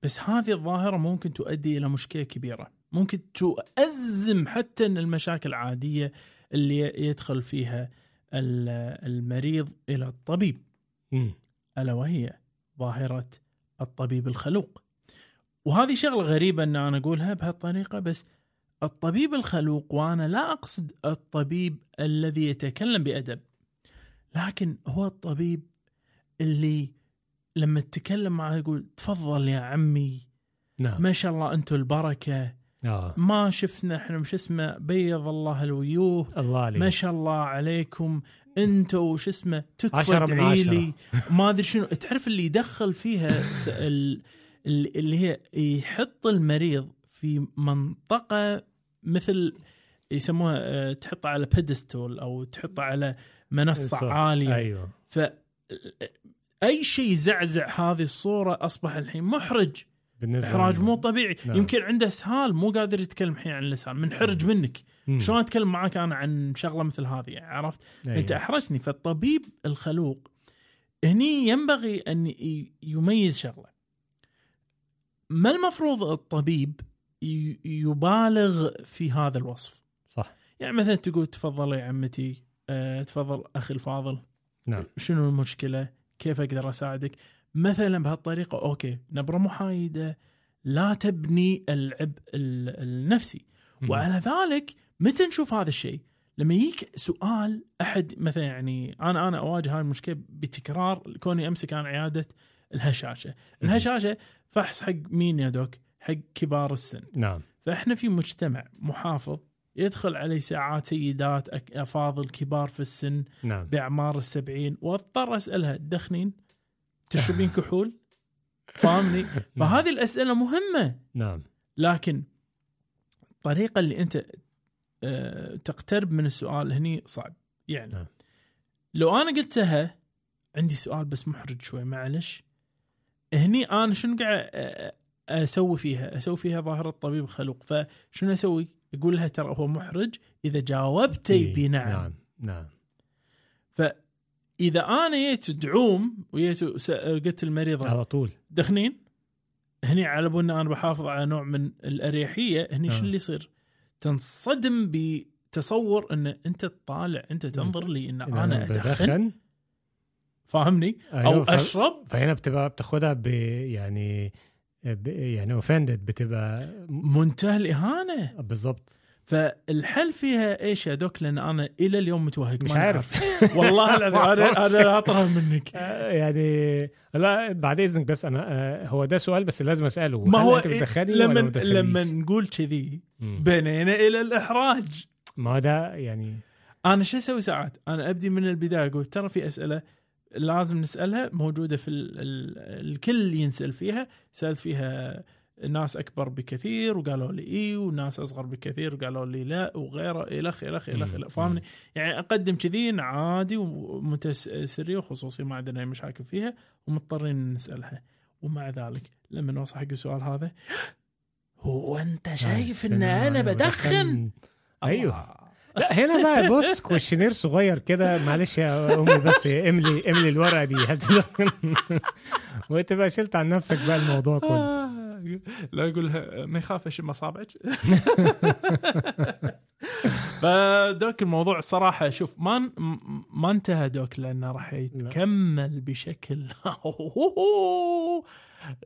بس هذه الظاهرة ممكن تؤدي إلى مشكلة كبيرة. ممكن تؤزم حتى المشاكل العادية اللي يدخل فيها المريض إلى الطبيب مم. ألا وهي ظاهرة الطبيب الخلوق. وهذه شغلة غريبة إن أنا أقولها بهالطريقة بس الطبيب الخلوق وأنا لا أقصد الطبيب الذي يتكلم بأدب لكن هو الطبيب اللي لما تتكلم معه يقول تفضل يا عمي نعم ما شاء الله أنتم البركة آه. ما شفنا إحنا مش اسمه؟ بيض الله الويوه الله عليك. ما شاء الله عليكم. أنتوا وش اسمه؟ تكفى. لي. ما أدري شنو. تعرف اللي يدخل فيها اللي هي يحط المريض في منطقة مثل يسموها آه، تحطه على بيدستول أو تحطه على منصة. عالية. أيوه. ف أي شيء يزعزع هذه الصورة أصبح الحين محرج. بالنسبة إحراج. مو طبيعي. نعم. يمكن عنده إسهال مو قادر يتكلم الحين عن اللسان منحرج منك. مم. شلون أتكلم معاك أنا عن شغلة مثل هذه يعني عرفت؟ أيوة. أنت أحرجتني. فالطبيب الخلوق هني ينبغي أن يميز شغلة. ما المفروض الطبيب يبالغ في هذا الوصف؟ صح. يعني مثلا تقول تفضل يا عمتي أه تفضل أخي الفاضل. نعم. شنو المشكلة؟ كيف أقدر أساعدك؟ مثلا بهالطريقة أوكي نبرة محايدة لا تبني العبء ال- النفسي. وعلى ذلك متى نشوف هذا الشيء؟ لما يجيك سؤال أحد مثلا يعني أنا أنا أواجه هاي المشكلة بتكرار كوني أمسك أنا عيادة الهشاشة، الهشاشة فحص حق مين يا دوك؟ حق كبار السن، نعم فإحنا في مجتمع محافظ يدخل علي ساعات سيدات أفاضل كبار في السن نعم بأعمار السبعين واضطر أسألها تدخنين؟ تشربين كحول؟ فاهمني؟ فهذه الأسئلة مهمة. نعم. لكن الطريقة اللي أنت آه، تقترب من السؤال هني صعب. يعني نعم. لو أنا قلتها عندي سؤال بس محرج شوي معلش. هني أنا شنو قاعد آه، أسوي فيها؟ أسوي فيها ظاهرة طبيب خلوق فشنو أسوي؟ أقول لها ترى هو محرج. إذا جاوبتي إيه، بنعم. نعم نعم. فإذا أنا جيت دعوم وجيت قلت المريضة على طول. دخنين؟ هني على بنا أنا بحافظ على نوع من الأريحية هني آه. شو اللي يصير؟ تنصدم بتصور إن أنت تطالع أنت تنظر لي إن أنا ادخن بدخن. فاهمني؟ أيوة، أو ف- أشرب؟ فهنا بتبقى بتاخدها ب يعني ب يعني اوفندد بتبقى منتهى الإهانة. بالضبط. فالحل فيها إيش يا دوك لأن أنا إلى اليوم متوهق مش عارف. والله العظيم أنا أنا اطرف منك آه، يعني لا بعد إذنك بس أنا آه، هو ده سؤال بس لازم أسأله ما هو بتدخني لما؟ لما نقول كذي. بنينا إلى الإحراج ما هو ده يعني أنا شو أسوي ساعات؟ أنا أبدي من البداية أقول ترى في أسئلة لازم نسألها موجودة في ال ال الكل ينسأل فيها، سالت فيها ناس أكبر بكثير وقالوا لي اي وناس أصغر بكثير وقالوا لي لا وغيره الخ الخ الخ فاهمني؟ يعني أقدم كذي عادي ومتسريه وخصوصي ما عندنا أي مشاكل فيها ومضطرين نسألها ومع ذلك لما نوصل حق السؤال هذا هو أنت شايف إن أنا بدخن؟ أيوه. لا هنا بقى بص كويشنير صغير كده معلش يا أمي بس إملي إملي الورقة دي تدخن؟ وتبقى شلت عن نفسك بقى الموضوع كله لا يقولها ما يخاف اشم اصابعك ف doc الموضوع الصراحه شوف ما ما انتهى doc لأنه راح يتكمل بشكل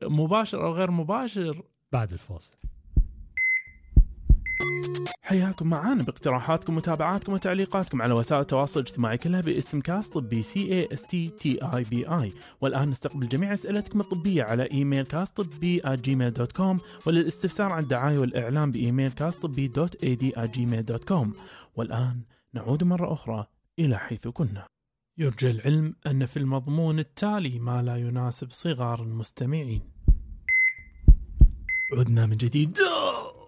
مباشر أو غير مباشر. بعد الفاصل حياكم معانا باقتراحاتكم ومتابعاتكم وتعليقاتكم على وسائل التواصل الاجتماعي كلها باسم كاست طبي C A S T T E B I والآن نستقبل جميع أسئلتكم الطبية على إيميل كاست طبي Gmail dot com وللاستفسار عن الدعاية والاعلام بإيميل كاست طبي dot A D Gmail dot com والآن نعود مرة أخرى إلى حيث كنا. يرجى العلم أن في المضمون التالي ما لا يناسب صغار المستمعين. عدنا من جديد.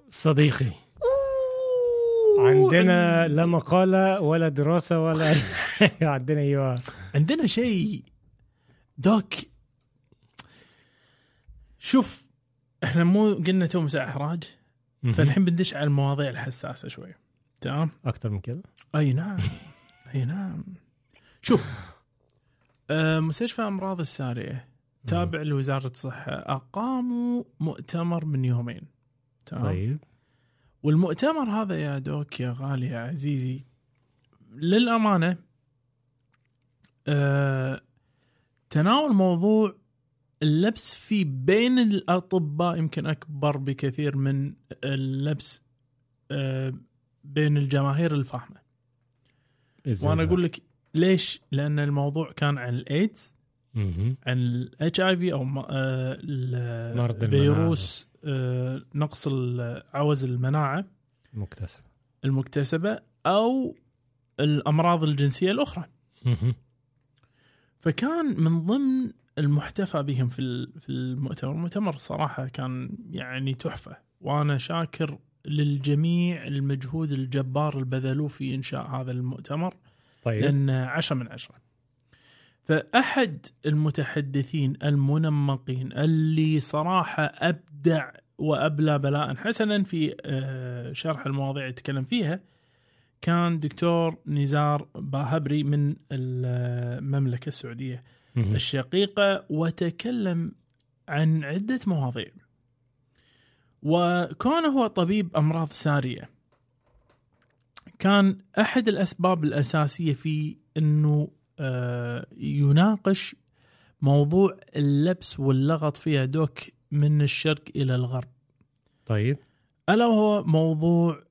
صديقي عندنا لا مقالة ولا دراسة ولا. عندنا أيوه عندنا شيء. دوك شوف إحنا مو قلنا تو مساء احراج فالحين بندش على المواضيع الحساسة شوي. تمام؟ أكتر من كده؟ أي نعم أي نعم. شوف آه، مستشفى أمراض السارية تابع لوزارة الصحة أقاموا مؤتمر من يومين. تمام؟ طيب. والمؤتمر هذا يا دوك يا غالي يا عزيزي للأمانة آه تناول موضوع اللبس في بين الأطباء يمكن أكبر بكثير من اللبس آه بين الجماهير الفاهمة إزاي وأنا؟ أقول لك ليش؟ لأن الموضوع كان عن الإيدز. عن الاتش اي في أو آه، فيروس آه، نقص عوز المناعة مكتسب. المكتسبة أو الأمراض الجنسية الأخرى. فكان من ضمن المحتفى بهم في في المؤتمر. المؤتمر صراحة كان يعني تحفة وأنا شاكر للجميع المجهود الجبار اللي بذلوه في إنشاء هذا المؤتمر طيب. لأن عشرة من عشرة. فأحد المتحدثين المنمقين اللي صراحة أبدع وأبلى بلاء حسنا في آه، شرح المواضيع اللي يتكلم فيها كان دكتور نزار باهبري من المملكة السعودية. الشقيقة وتكلم عن عدة مواضيع وكونه هو طبيب أمراض سارية كان أحد الأسباب الأساسية في أنه آه، يناقش موضوع اللبس واللغط فيها. دوك من الشرق إلى الغرب. طيب. ألا وهو موضوع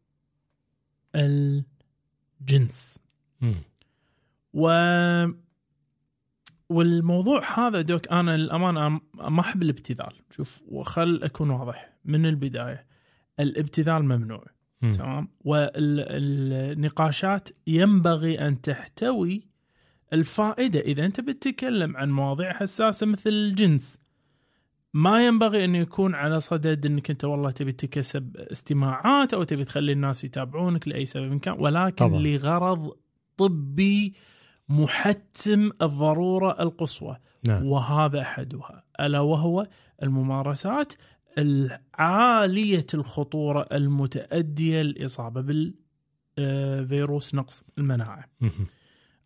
الجنس. و والموضوع هذا دوك أنا للامانه ما أحب الابتذال. شوف وخل أكون واضح من البداية. الابتذال ممنوع. مم. تمام؟ والنقاشات ينبغي أن تحتوي الفائدة إذا أنت بتتكلم عن مواضيع حساسة مثل الجنس ما ينبغي انه يكون على صدد إنك أنت والله تبي تكسب استماعات أو تبي تخلي الناس يتابعونك لأي سبب كان ولكن طبعاً. لغرض طبي محتم الضرورة القصوى نعم وهذا أحدها ألا وهو الممارسات العالية الخطورة المتأدية للاصابه بالفيروس نقص المناعة.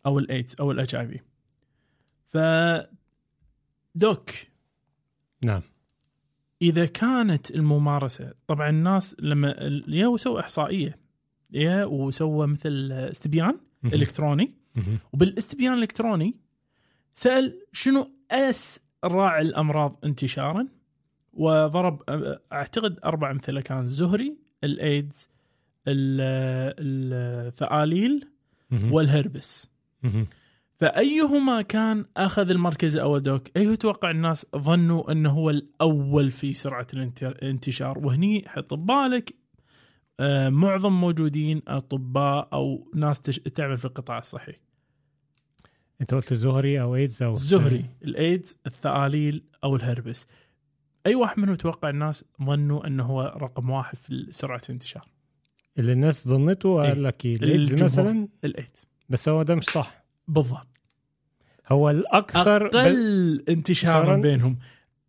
أو الايدز أو ال HIV ف doc نعم إذا كانت الممارسة طبعا الناس لما يا وسوى إحصائية يا وسوى مثل استبيان. إلكتروني. وبالاستبيان الإلكتروني سأل شنو أسرع الأمراض انتشارا وضرب أعتقد أربع أمثلة كان الزهري الايدز ال- الثآليل. والهربس مهم. فأيهما كان أخذ المركز الأول دوك أيه توقع الناس ظنوا أنه هو الأول في الانت- الانتشار وهني حط ببالك آه، معظم موجودين أطباء أو ناس تش- تعمل في القطاع الصحي أنت قلت زهري أو إيدز أو الزهري الإيدز الثآليل أو الهربس أي واحد منهم توقع الناس ظنوا أنه هو رقم واحد في سرعة الانتشار اللي الناس ظنته إيه. قال لك؟ الإيدز. مثلا الإيدز بس هو ده مش صح بالضبط هو الأكثر أقل انتشارا انتشاراً؟ بينهم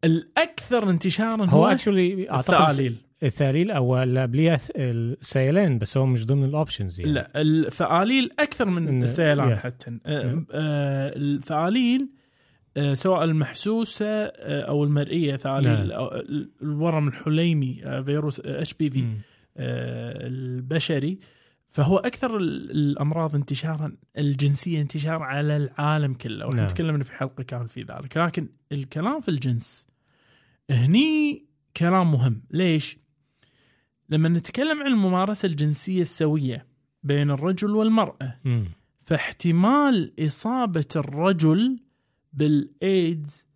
الأكثر انتشارا هو هو actually أعتقد الثاليل أو اللي قبليها ث- السيلان بس هو مش ضمن ال options يعني لا الثآليل أكثر من إن- السيلان يا. حتى آه، يا. آه، الثآليل آه، سواء المحسوسة آه، أو المرئية ثآليل نعم. الورم الحليمي آه، فيروس HPV. البشري فهو أكثر ال- الأمراض انتشارا الجنسية انتشار على العالم كله وإحنا نعم. تكلمنا في حلقة كامل في ذلك لكن الكلام في الجنس هني كلام مهم ليش؟ لما نتكلم عن الممارسة الجنسية السوية بين الرجل والمرأة مم. فاحتمال إصابة الرجل بالايدز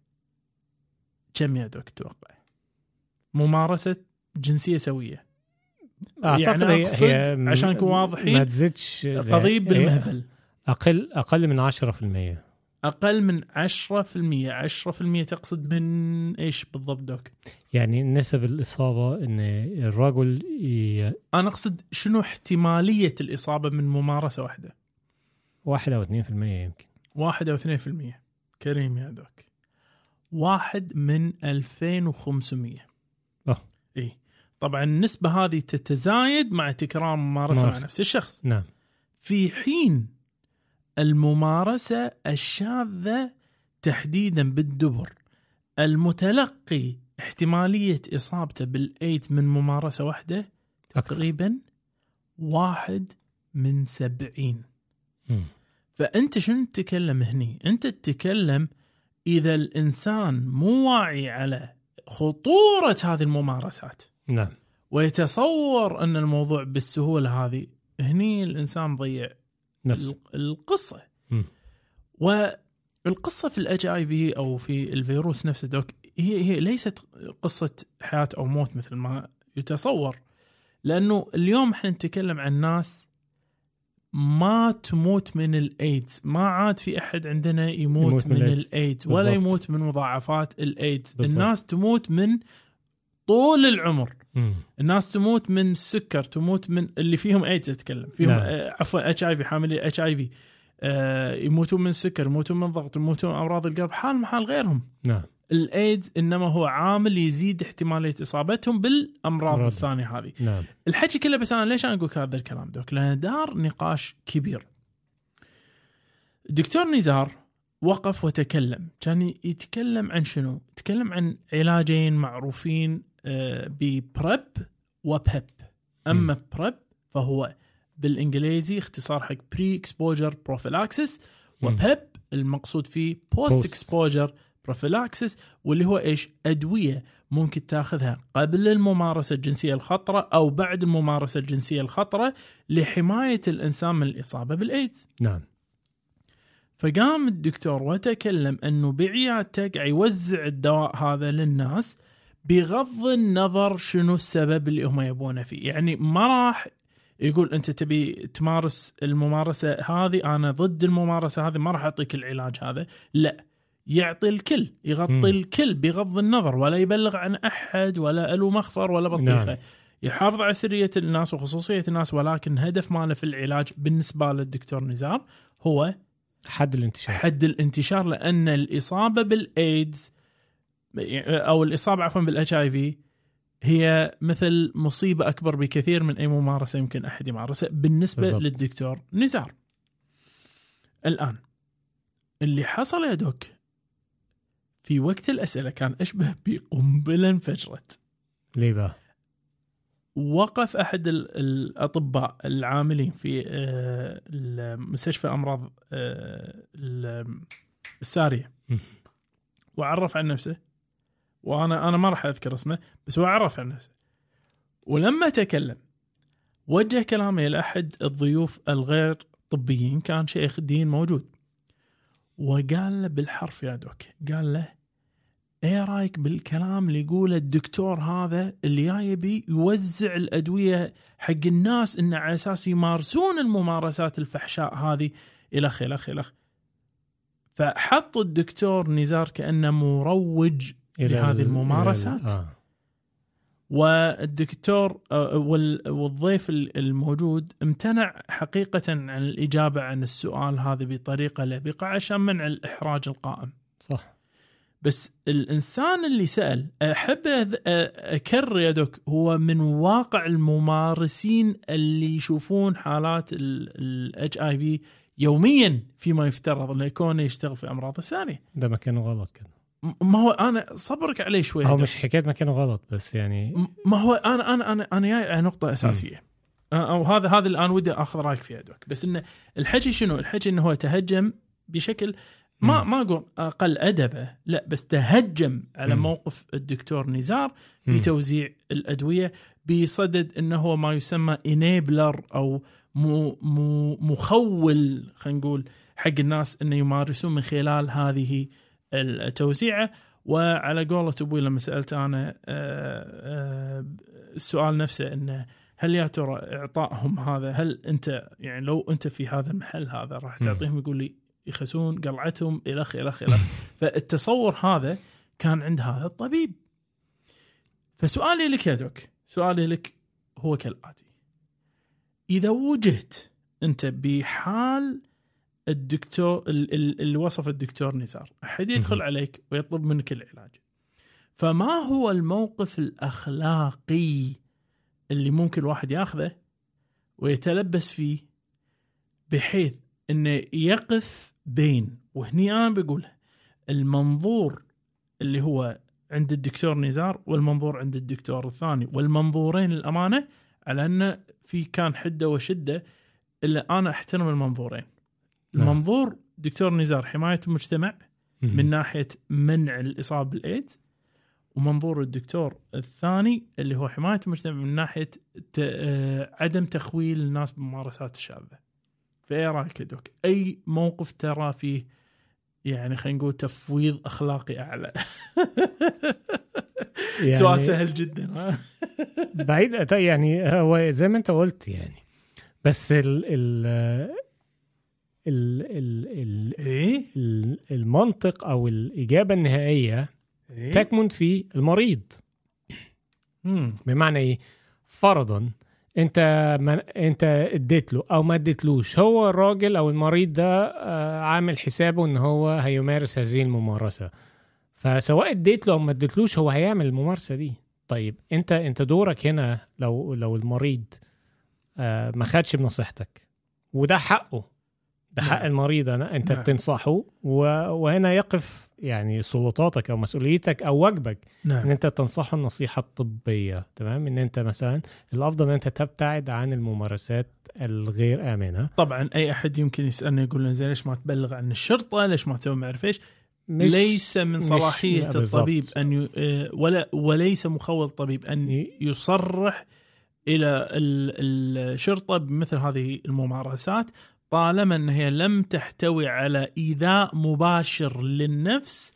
كم يا دوك تتوقع؟ ممارسة جنسية سوية اعتقد يعني هي, عشان نكون واضحين، ما تزيدش قضيب بالمهبل. أقل أقل من 10% أقل من 10% 10% تقصد من إيش بالضبط دوك؟ يعني نسب الإصابة إن الرجل ي... أنا أقصد شنو احتمالية الإصابة من ممارسة واحدة؟ واحد أو 2% يمكن. واحد أو 2% كريم يا دوك. واحد من 2500 أه. طبعا النسبة هذه تتزايد مع تكرار ممارسة مع ممارسة. نفس الشخص نعم في حين الممارسة الشاذة تحديدا بالدبر المتلقي احتمالية إصابته بالإيدز من ممارسة واحدة. تقريبا واحد من سبعين مم. فأنت شنو تتكلم هني أنت تتكلم إذا الإنسان مو واعي على خطورة هذه الممارسات نعم ويتصور أن الموضوع بالسهولة هذه هني الإنسان ضيع نفس ال- القصة مم. والقصة في الاتش اي في أو في الفيروس نفسه دوك هي هي ليست قصة حياة أو موت مثل ما يتصور لأنه اليوم إحنا نتكلم عن ناس ما تموت من الايدز ما عاد في أحد عندنا يموت, يموت من من. الايدز ولا. يموت من مضاعفات الايدز. الناس تموت من طول العمر. مم. الناس تموت من السكر تموت من اللي فيهم ايدز أتكلم. فيهم نعم. آه، عفوا اتش اي في حاملي اتش اي في يموتون من السكر يموتون من الضغط يموتون من أمراض القلب حال محال غيرهم. نعم. الايدز إنما هو عامل يزيد احتمالية إصابتهم بالأمراض أمراض. الثانية هذه. نعم. الحكي كله بس أنا ليش أنا أقول هذا الكلام doc؟ لأن دار نقاش كبير. الدكتور نزار وقف وتكلم. كان يتكلم عن شنو؟ يتكلم عن علاجين معروفين آه، ب PrEP و PEP أما PrEP فهو بالإنجليزي اختصار حق pre-exposure prophylaxis. و PEP المقصود فيه post. exposure prophylaxis واللي هو إيش؟ أدوية ممكن تاخذها قبل الممارسة الجنسية الخطرة أو بعد الممارسة الجنسية الخطرة لحماية الإنسان من الإصابة بالايدز نعم. فقام الدكتور وتكلم أنه بعيادته قاعد يوزع الدواء هذا للناس بغض النظر شنو السبب اللي هم يبونه فيه يعني ما راح يقول أنت تبي تمارس الممارسة هذه أنا ضد الممارسة هذه ما راح اعطيك العلاج هذا لا يعطي الكل يغطي مم. الكل بغض النظر ولا يبلغ عن أحد ولا له مخفر ولا بطيخة نعم. يحافظ على سرية الناس وخصوصية الناس ولكن هدف ماله في العلاج بالنسبة للدكتور نزار هو حد الانتشار حد الانتشار لأن الإصابة بالايدز أو الإصابة عفوا بالاتش اي في هي مثل مصيبة أكبر بكثير من أي ممارسة يمكن أحد يمارسها بالنسبة بالضبط. للدكتور نزار. الآن اللي حصل يا دوك في وقت الأسئلة كان أشبه بقنبلة انفجرت. ليه بقى؟ وقف أحد ال- الأطباء العاملين في آه، مستشفى أمراض آه، ال- السارية. وعرف عن نفسه وأنا أنا ما راح أذكر اسمه بس هو عرف عن نفسه. ولما تكلم وجه كلامه إلى أحد الضيوف الغير طبيين كان شيخ دين موجود. وقال له بالحرف يا دوك. قال له إيه رأيك بالكلام اللي يقوله الدكتور هذا اللي جاي يوزع الأدوية حق الناس انه على أساس يمارسون الممارسات الفحشاء هذه؟ الخ الخ الخ فحطوا الدكتور نزار كأنه مروج إلى لهذه ال- الممارسات. إلى آه. والدكتور آه، وال- والضيف ال- الموجود امتنع حقيقة عن الإجابة عن السؤال هذا بطريقة لبقه عشان منع الإحراج القائم صح بس الإنسان اللي سأل أحب أذ- أكرر يا دوك هو من واقع الممارسين اللي يشوفون حالات الاتش اي في يوميا فيما يفترض إنه يكون يشتغل في أمراض الثانية ده مكانه غلط كده م- ما هو أنا صبرك عليه شوي هو. مش حكايه مكانه غلط بس يعني م- ما هو أنا أنا أنا أنا جاي على نقطة أساسية أو هذا هذا الآن ودي آخذ رأيك فيها دوك بس إنه الحكي شنو؟ الحكي إنه هو تهجم بشكل ما. ما أقول أقل أدبه لا بس تهجم على مم. موقف الدكتور نزار في مم. توزيع الأدوية بصدد إنه هو ما يسمى انيبلر أو مو مو مخول خلينا نقول حق الناس إنه يمارسون من خلال هذه التوزيعه وعلى قولة أبوي لما سألت أنا آه، آه، السؤال نفسه إنه هل يا ترى إعطائهم هذا؟ هل أنت يعني لو أنت في هذا المحل هذا راح. تعطيهم؟ يقول لي يخسون قلعتهم الخ الخ الخ فالتصور هذا كان عند هذا الطبيب. فسؤالي لك يا دوك سؤالي لك هو كالآتي. إذا وجهت أنت بحال الدكتور ال- ال- اللي وصف الدكتور نزار أحد يدخل. عليك ويطلب منك العلاج فما هو الموقف الأخلاقي اللي ممكن الواحد ياخذه ويتلبس فيه بحيث إنه يقف بين وهني أنا بقول المنظور اللي هو عند الدكتور نزار والمنظور عند الدكتور الثاني والمنظورين الامانه على انه في كان حدة وشدة إلا أنا أحترم المنظورين. نعم. منظور دكتور نزار حماية المجتمع من ناحية منع الإصابة بالإيدز ومنظور الدكتور الثاني اللي هو حماية المجتمع من ناحية. آه، عدم تخويل الناس بالممارسات الشاذة. فإيه رأيك يا دوك؟ أي موقف ترى فيه يعني خلينا نقول تفويض أخلاقي أعلى. يعني سؤال سهل جدا ها؟ بعيد يعني هو زي ما أنت قلت يعني بس ال ال ال ال ال؟ ال- المنطق أو الإجابة النهائية إيه؟ تكمن في المريض مم. بمعنى إيه فرضا أنت ما أنت اديت له أو ما اديتلوش هو الراجل أو المريض ده آه، عامل حسابه إن هو هيمارس هذه الممارسة فسواء اديت له أو ما اديتلوش هو هيعمل الممارسة دي طيب أنت أنت دورك هنا لو لو المريض آه، ما خدش بنصيحتك وده حقه ده حق نعم. المريض أنا أنت نعم. بتنصحه و... وهنا يقف يعني سلطاتك أو مسؤوليتك أو واجبك إن نعم أنت تنصحه النصيحة الطبية تمام إن أنت مثلا الأفضل إن أنت تبتعد عن الممارسات الغير آمنة طبعا أي أحد يمكن يسألني يقول لنا زين ليش ما تبلغ عن الشرطة؟ ليش ما تسوي ما اعرف إيش؟ مش ليس من بالضبط. الطبيب أن ي... آه، ولا وليس مخول الطبيب أن ي- يصرح إلى ال- الشرطة بمثل هذه الممارسات طالما إن هي لم تحتوي على إيذاء مباشر للنفس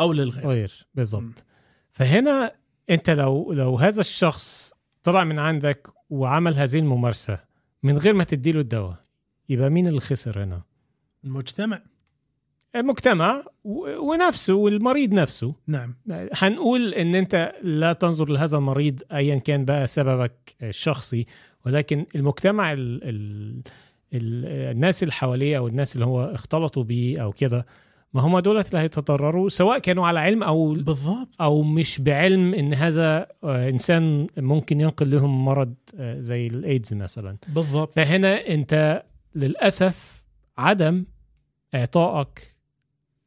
أو للغير. غير بالضبط. فهنا أنت لو لو هذا الشخص طلع من عندك وعمل هذه الممارسة من غير ما تديله الدواء يبقى مين اللي خسر هنا؟ المجتمع. المجتمع ونفسه والمريض نفسه. نعم. هنقول إن أنت لا تنظر لهذا المريض ايا كان بقى سببك الشخصي ولكن المجتمع ال ال ال الناس اللي حواليه أو الناس اللي هو اختلطوا بيه أو كده ما هم دولت اللي هيتضرروا سواء كانوا على علم أو بالضبط. أو مش بعلم إن هذا آه، إنسان ممكن ينقل لهم مرض آه، زي الإيدز مثلا. بالضبط. فهنا أنت للأسف عدم إعطائك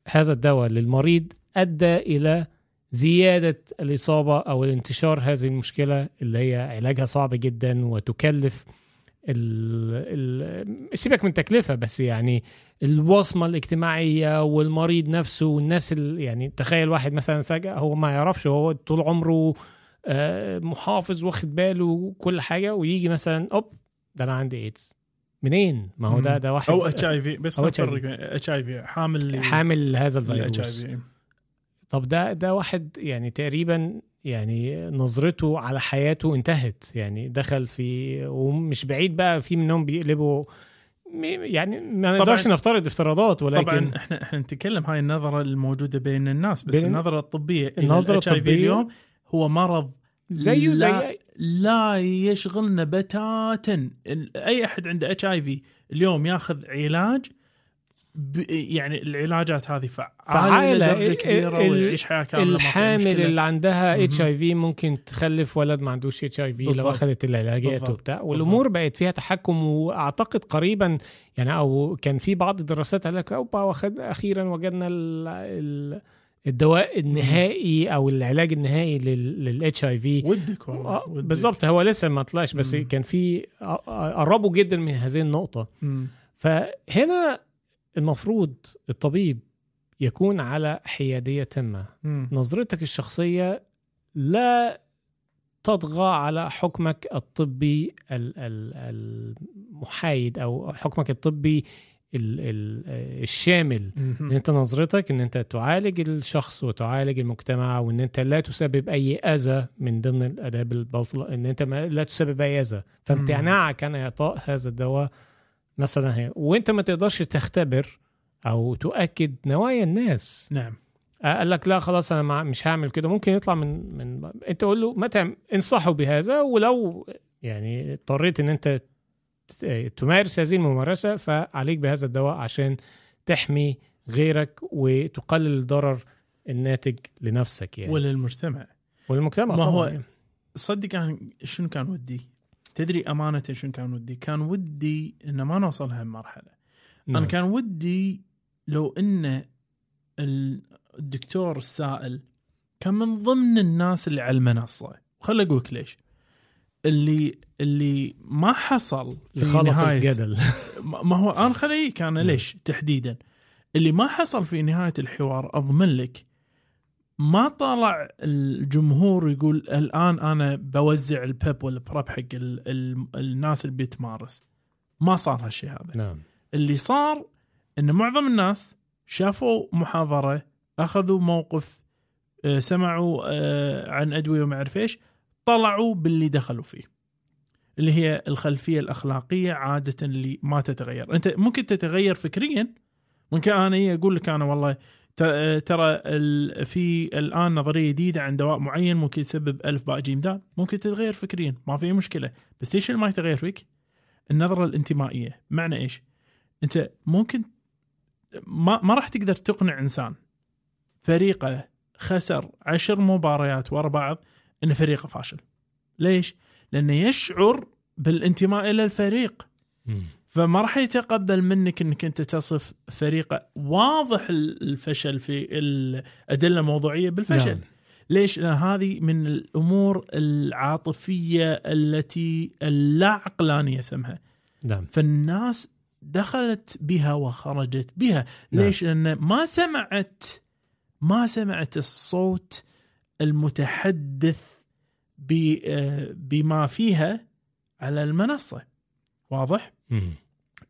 هذا الدواء للمريض أدى إلى زيادة الإصابة أو الانتشار هذه المشكلة اللي هي علاجها صعب جدا وتكلف ال ال سيبك من تكلفة بس يعني الوصمة الاجتماعية والمريض نفسه والناس ال يعني تخيل واحد مثلا فجأة هو ما يعرفش هو طول عمره آه، محافظ واخد باله وكل حاجة ويجي مثلا أوب ده أنا عندي ايدز منين؟ ما هو ده. ده واحد أو HIV بس. نفرق HIV حامل حامل هذا الفيروس في طب ده ده واحد يعني تقريبا يعني نظرته على حياته انتهت. يعني دخل في ومش بعيد بقى في منهم بيقلبوا يعني ما نقدرش نفترض افتراضات ولكن طبعا إحنا إحنا نتكلم هاي النظرة الموجودة بين الناس بس بين- النظرة الطبية في الطبية اليوم هو مرض زيه زي لا, لا يشغلنا بتاتا. أي أحد عنده HIV اليوم ياخذ علاج يعني العلاجات هذه فعالة. لدرجه كبيرة ويعيش حياه كاملة الحامل. اللي عندها. اتش ممكن تخلف ولد ما عندوش HIV لو. أخذت العلاجات. وبتاع والأمور بقت فيها تحكم وأعتقد قريبا يعني أو كان في بعض الدراسات قال لك أوبا أخيرا وجدنا ال ال الدواء النهائي أو العلاج النهائي للاتش اي في ودك والله آه،. بالظبط هو لسه ما طلعش بس مم. كان في قربوا جدا من هذه النقطة مم. فهنا المفروض الطبيب يكون على حيادية تامه مم. نظرتك الشخصية لا تطغى على حكمك الطبي ال- ال- المحايد أو حكمك الطبي ال- ال- الشامل إن. أنت نظرتك إن أنت تعالج الشخص وتعالج المجتمع وإن أنت لا تسبب أي أذى من ضمن الأداب الباطله إن أنت لا تسبب أي أذى فامتناعك عن إعطاء هذا الدواء مثلا هي وانت ما تقدرش تختبر أو تؤكد نوايا الناس. نعم. قال لك لا خلاص أنا مش هعمل كده. ممكن يطلع من من أنت قول له تعمل انصحه بهذا؟ ولو يعني اضطريت إن أنت تمارس هذه الممارسة فعليك بهذا الدواء عشان تحمي غيرك وتقلل الضرر الناتج لنفسك يعني. وللمجتمع. والمجتمع ما هو- طبعا يعني. صدق أنا شنو كان ودي؟ تدري أمانة شنو كان ودي؟ كان ودي ان ما نوصل لهالمرحله. أنا نعم. كان ودي لو ان الدكتور السائل كان من ضمن الناس اللي على المنصه وخل أقولك ليش اللي اللي ما حصل في نهايه الجدل ما هو أنا خليك أنا ليش تحديدا اللي ما حصل في نهاية الحوار أضمن لك ما طلع الجمهور يقول الآن أنا بوزع البيب والبرب حق ال ال الناس اللي بتمارس. ما صار هالشيء هذا. نعم. اللي صار إن معظم الناس شافوا محاضرة أخذوا موقف آه، سمعوا آه، عن أدوية وما أعرف إيش طلعوا باللي دخلوا فيه. اللي هي الخلفية الأخلاقية عادة اللي ما تتغير. أنت ممكن تتغير فكريا ممكن أنا إيه أقول لك أنا والله ترى ال- في الآن نظرية جديدة عن دواء معين ممكن يسبب ألف باء جيم دال ممكن تتغير فكريا ما في مشكلة بس اللي ما يتغير فيك؟ النظرة الانتمائية معنى إيش؟ أنت ممكن ما ما راح تقدر تقنع إنسان فريقه خسر عشر مباريات ورا بعض ان فريقه فاشل. ليش؟ لأنه يشعر بالانتماء إلى الفريق. فما راح يتقبل منك إنك أنت تصف فريقه واضح الفشل في الأدلة الموضوعية بالفشل. نعم. ليش؟ لأن هذه من الأمور العاطفية التي اللا عقلانيه اسمها. نعم فالناس دخلت بها وخرجت بها نعم. ليش لأن ما سمعت ما سمعت الصوت المتحدث آه، بما فيها على المنصة واضح مم.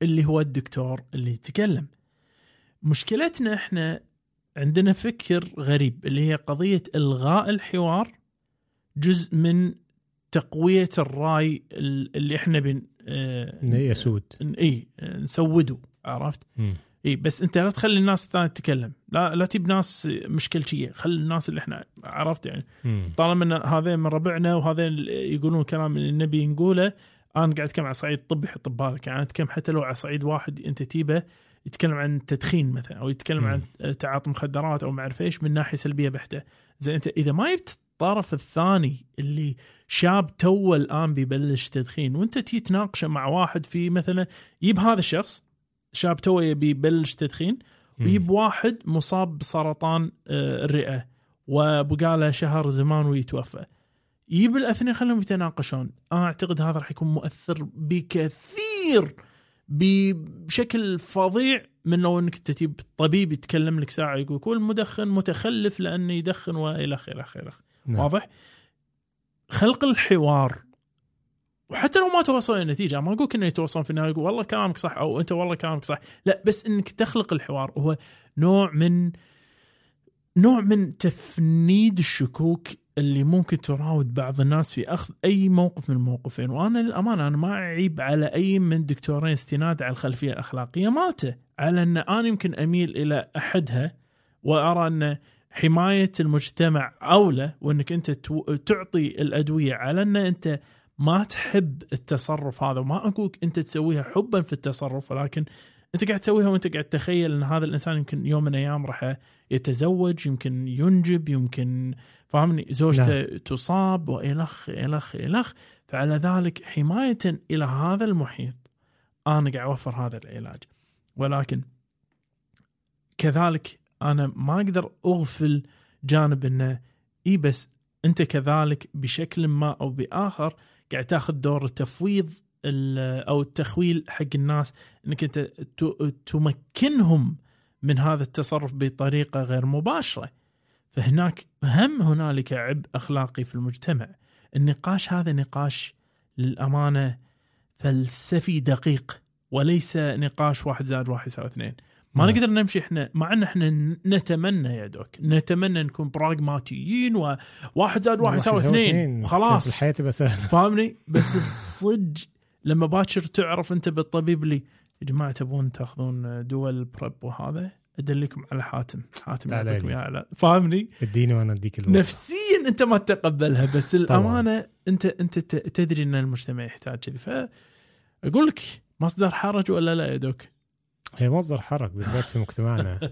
اللي هو الدكتور اللي يتكلم. مشكلتنا إحنا عندنا فكر غريب اللي هي قضية إلغاء الحوار جزء من تقوية الرأي اللي إحنا بن آه، إنه يسود. إي نسوده عرفت؟ إي بس أنت لا تخلي الناس الثانية تتكلم، لا لا تجيب ناس مشكلتية، خلي الناس اللي إحنا عرفت يعني؟ مم. طالما إن هذين من ربعنا وهذين يقولون كلام اللي النبي نقوله أنا قاعد أتكلم على صعيد طبي حط ببالك يعني أتكلم حتى لو على صعيد واحد أنت تيبه يتكلم عن التدخين مثلا أو يتكلم مم. عن تعاطي مخدرات أو ما أعرف إيش من ناحية سلبية بحتة، زين أنت إذا ما جبت الطرف الثاني اللي شاب تو الآن بيبلش تدخين وأنت تي تناقشه مع واحد في مثلا يجيب هذا الشخص شاب تو يبي يبلش تدخين. ويجيب واحد مصاب بسرطان آه، الرئة وبقاله شهر زمان ويتوفى يجيب الاثنين خليهم يتناقشون. أنا أعتقد هذا راح يكون مؤثر بكثير بشكل فظيع من لو إنك أنت تجيب طبيب يتكلم لك ساعة يقول كل مدخن متخلف لأنه يدخن وإلى آخره إلى نعم. واضح؟ خلق الحوار. وحتى لو ما توصلوا إلى نتيجه ما أقول إنه يتوصلون في النهاية يقول والله كلامك صح أو أنت والله كلامك صح. لا بس إنك تخلق الحوار. هو نوع من نوع من تفنيد الشكوك اللي ممكن تراود بعض الناس في أخذ أي موقف من الموقفين. وأنا للأمانة أنا ما أعيب على أي من دكتورين استناد على الخلفية الأخلاقية مالته على أن أنا يمكن أميل إلى أحدها وأرى أن حماية المجتمع أولى وأنك أنت تعطي الأدوية على أن أنت ما تحب التصرف هذا. وما أقول أنت تسويها حبا في التصرف ولكن أنت قاعد تسويها وأنت قاعد تتخيل أن هذا الإنسان يمكن يوم من الأيام راح يتزوج يمكن ينجب يمكن فاهمني زوجته نعم. تصاب وإلخ إلخ إلخ. فعلى ذلك حماية إلى هذا المحيط. أنا قاعد أوفر هذا العلاج. ولكن كذلك أنا ما أقدر أغفل جانب إنه إي بس أنت كذلك بشكل ما أو بآخر قاعد تاخذ دور التفويض ال- أو التخويل حق الناس. إنك أنت تمكنهم من هذا التصرف بطريقة غير مباشرة. فهناك هم هنالك عبء أخلاقي في المجتمع. النقاش هذا نقاش للأمانة فلسفي دقيق وليس نقاش واحد زائد واحد يساوي اثنين. ما نعم. نقدر نمشي إحنا مع إن إحنا نتمنى يا دوك نتمنى نكون براغماتيين وواحد زائد واحد يساوي اثنين. وخلاص الحياة تبقى سهلة؟ فاهمني؟ بس الصدق لما باكر تعرف أنت بالطبيب اللي يا جماعة تبون تأخذون دول بريب وهذا؟ أدلكم على حاتم. حاتم يعطيكم لي. اياه على فاهمني؟ اديني وأنا أديك الوصفه نفسيا أنت ما تتقبلها بس الأمانة أنت أنت تدري إن المجتمع يحتاج كذي. فأقول لك مصدر حرج ولا لا يا دوك؟ هي مصدر حرج بالذات في مجتمعنا.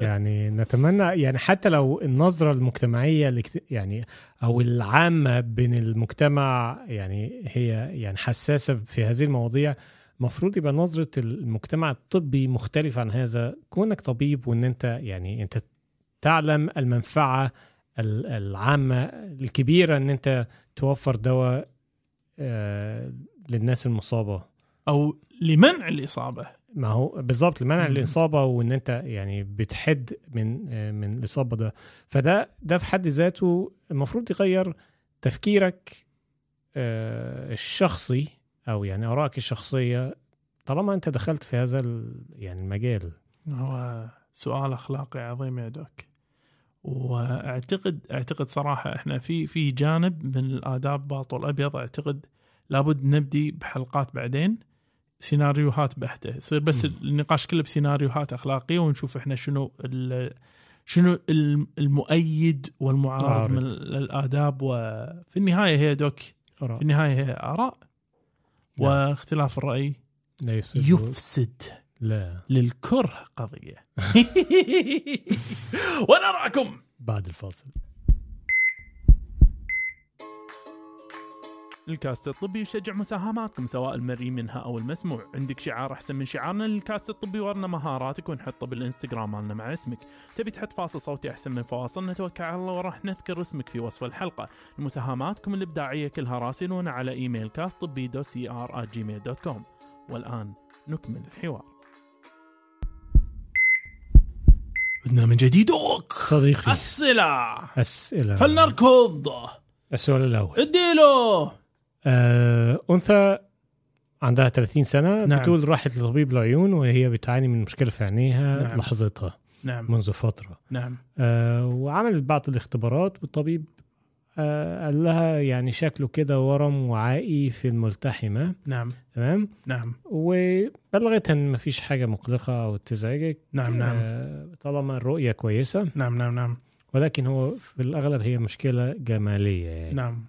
يعني نتمنى يعني حتى لو النظرة المجتمعية يعني أو العامة بين المجتمع يعني هي يعني حساسة في هذه المواضيع المفروض يبقى نظرة المجتمع الطبي مختلف عن هذا. كونك طبيب وإن أنت يعني أنت تعلم المنفعة ال- العامة الكبيرة إن أنت توفر دواء آه، للناس المصابة. أو لمنع الإصابة. ما هو بالظبط لمنع. الإصابة وإن أنت يعني بتحد من آه، من الإصابة ده. فده ده في حد ذاته المفروض يغير تفكيرك آه، الشخصي أو يعني آرائك الشخصية طالما أنت دخلت في هذا يعني المجال هو سؤال أخلاقي عظيم يا دوك وأعتقد أعتقد صراحة إحنا في في جانب من الآداب باطل أبيض أعتقد لابد نبدي بحلقات بعدين سيناريوهات بحتة يصير بس. النقاش كله بسيناريوهات أخلاقية ونشوف إحنا شنو شنو الم- المؤيد والمعارض معارض. من الآداب وفي النهاية هي دوك. في النهاية هي آراء نعم. واختلاف الرأي لا يفسد يفسد لا. للكره قضية. ونراكم. بعد الفاصل. الكاست الطبي يشجع مساهماتكم سواء المرئي منها أو المسموع. عندك شعار أحسن من شعارنا للكاست الطبي ورنا مهاراتك ونحطه بالإنستغرام مالنا مع اسمك. تبي تحط فاصل صوتي أحسن من فواصلنا توكل على الله وراح نذكر اسمك في وصف الحلقة. مساهماتكم الإبداعية كلها راسلونا على إيميل كاست طبي دو سي ار Gmail dot com والآن نكمل الحوار. بدنا من جديد. Okay! صديقي. أسئلة! أسئلة. فلنركض. السؤال الأول. اديله! أنثى عندها 30 سنة نعم. بتقول راحت لطبيب العيون وهي بتعاني من مشكلة في عينيها نعم. لاحظتها نعم. منذ فترة. نعم. آه، وعملت بعض الاختبارات والطبيب آه، قال لها يعني شكله كده ورم وعائي في الملتحمة. نعم. تمام؟ نعم. وبلغتها إن مفيش حاجة مقلقة أو تزعجك. نعم نعم. آه، طالما الرؤية كويسة. نعم نعم نعم. ولكن هو في الأغلب هي مشكلة جمالية يعني. نعم.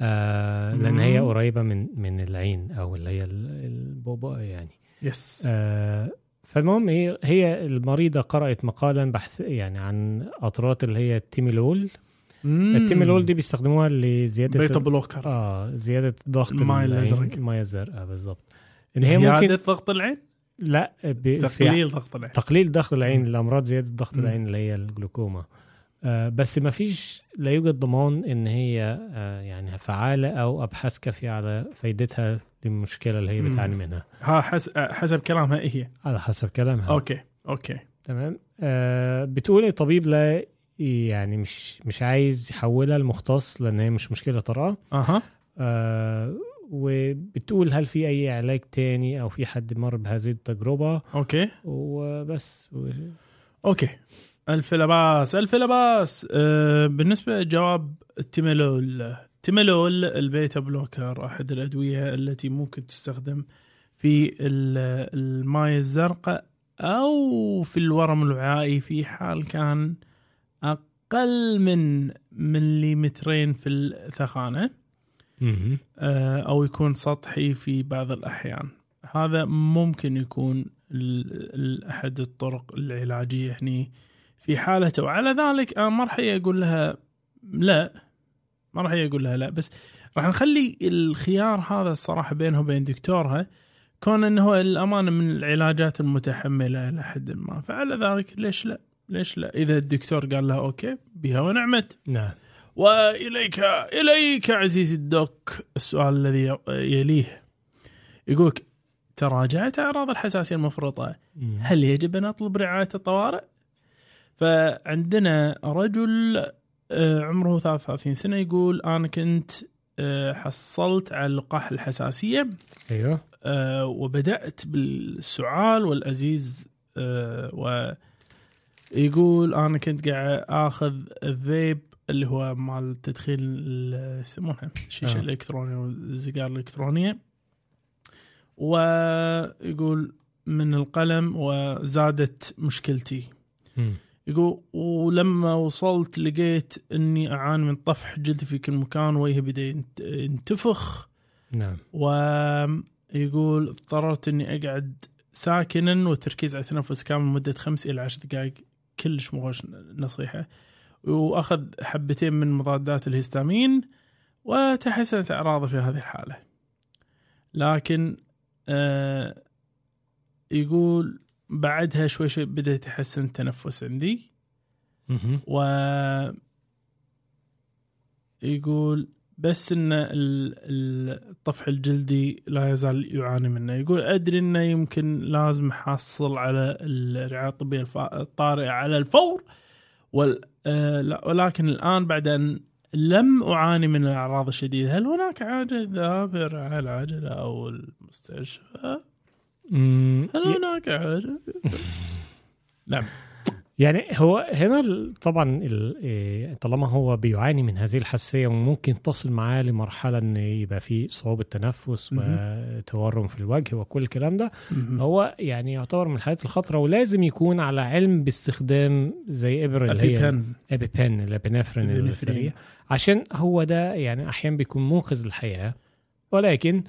آه لأن. هي قريبة من من العين أو اللي هي ال- البوبا يعني. يس آه فالمهم هي هي المريضة قرأت مقالا بحث يعني عن قطرات اللي هي التيميلول. التيمولول دي بيستخدموها لزيادة beta blocker آه زيادة ضغط الماء العين، الأزرق. الماء الزرقاء بالظبط إن هي زيادة ممكن ضغط العين؟ لا ب... تقليل ضغط العين. تقليل ضغط العين مم. الامراض زيادة ضغط. العين اللي هي الجلوكوما. آه بس ما فيش لا يوجد ضمان إن هي آه يعني فعالة أو أبحاث كافية على فايدتها للمشكلة اللي هي. بتعاني منها. ها حس... حسب كلامها هي؟ على حسب كلامها. okay Okay. تمام؟ آه بتقول الطبيب لا يعني مش مش عايز يحولها لمختص لأن هي مش مشكلة طارئه أها. آه وبتقول هل في أي علاج تاني أو في حد مر بهذه التجربة؟ Okay. وبس. و... Okay. الف لا بأس ألف لا بأس أه بالنسبة لجواب التيمولول تيمولول ال beta blocker أحد الأدوية التي ممكن تستخدم في ال- الماء الزرقاء أو في الورم الوعائي في حال كان أقل من مليمترين في الثخانة. آه، أو يكون سطحي في بعض الأحيان. هذا ممكن يكون أحد الطرق العلاجية هني. في حالته. وعلى ذلك أنا ما راح أقول لها لا. ما راح أقول لها لا. بس راح نخلي الخيار هذا الصراحة بينه وبين دكتورها كون إنه هو الأمانة من العلاجات المتحملة إلى حد ما. فعلى ذلك ليش لا؟ ليش لا؟ إذا الدكتور قال لها أوكي بها ونعمت. نعم. وإليك إليك عزيزي الدوك السؤال الذي يليه. يقولك تراجعت أعراض الحساسية المفرطة. هل يجب أن أطلب رعاية الطوارئ؟ فعندنا رجل آه، عمره 33 سنة يقول أنا كنت آه، حصلت على لقاح الحساسية أيوه آه، وبدأت بالسعال والأزيز آه، ويقول أنا كنت قاعد آخذ فيب اللي هو مال تدخين يسمونها الشيشة آه. الإلكترونية والسيجار الإلكترونية ويقول من القلم وزادت مشكلتي مم. يقول ولما وصلت لقيت إني أعاني من طفح جلدي في كل مكان وجهي بدأ ينت- ينتفخ. نعم. ويقول اضطررت إني أقعد ساكنا والتركيز على التنفس كامل لمدة خمس إلى عشر دقائق كلش مغش نصيحة. وأخذ حبتين من مضادات الهستامين وتحسنت أعراضه في هذه الحالة. لكن آه يقول بعدها شوي شوي بدأت يحسن التنفس عندي. و يقول بس إن ال- ال- الطفح الجلدي لا يزال يعاني منه يقول أدري إنه يمكن لازم أحصل على الرعاية الطبية الطارئة على الفور آه، ولكن الآن بعد أن لم أعاني من الأعراض الشديدة هل هناك حاجة الذهاب إلى الرعايه العاجله أو المستشفى؟ هناك حاجة؟ نعم يعني هو هنا طبعا إيه، طالما هو بيعاني من هذه الحساسية وممكن تصل معاه لمرحلة إن يبقى في صعوبة تنفس. وتورم في الوجه وكل الكلام ده. هو يعني يعتبر من الحالات الخطرة ولازم يكون على علم باستخدام زي إبر اللي هي أبيبن. ابيبن الابنفرين. السريع عشان هو ده يعني أحيانا بيكون منقذ للحياة ولكن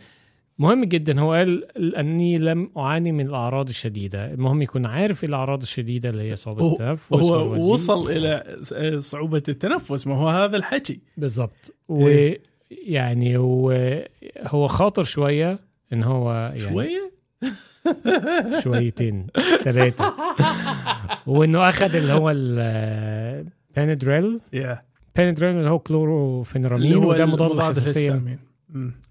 مهم جدا. هو قال أني لم أعاني من الأعراض الشديدة. المهم يكون عارف إيه الأعراض الشديدة اللي هي صعوبة هو- التنفس هو. وصل إلى صعوبة التنفس. ما هو هذا الحكي. بالظبط إيه. ويعني هو هو خاطر شوية إن هو يعني شوية؟ شويتين ثلاثة وإنه أخذ اللي هو البانادريل يا Benadryl اللي هو chlorpheniramine وده مضاد. مم.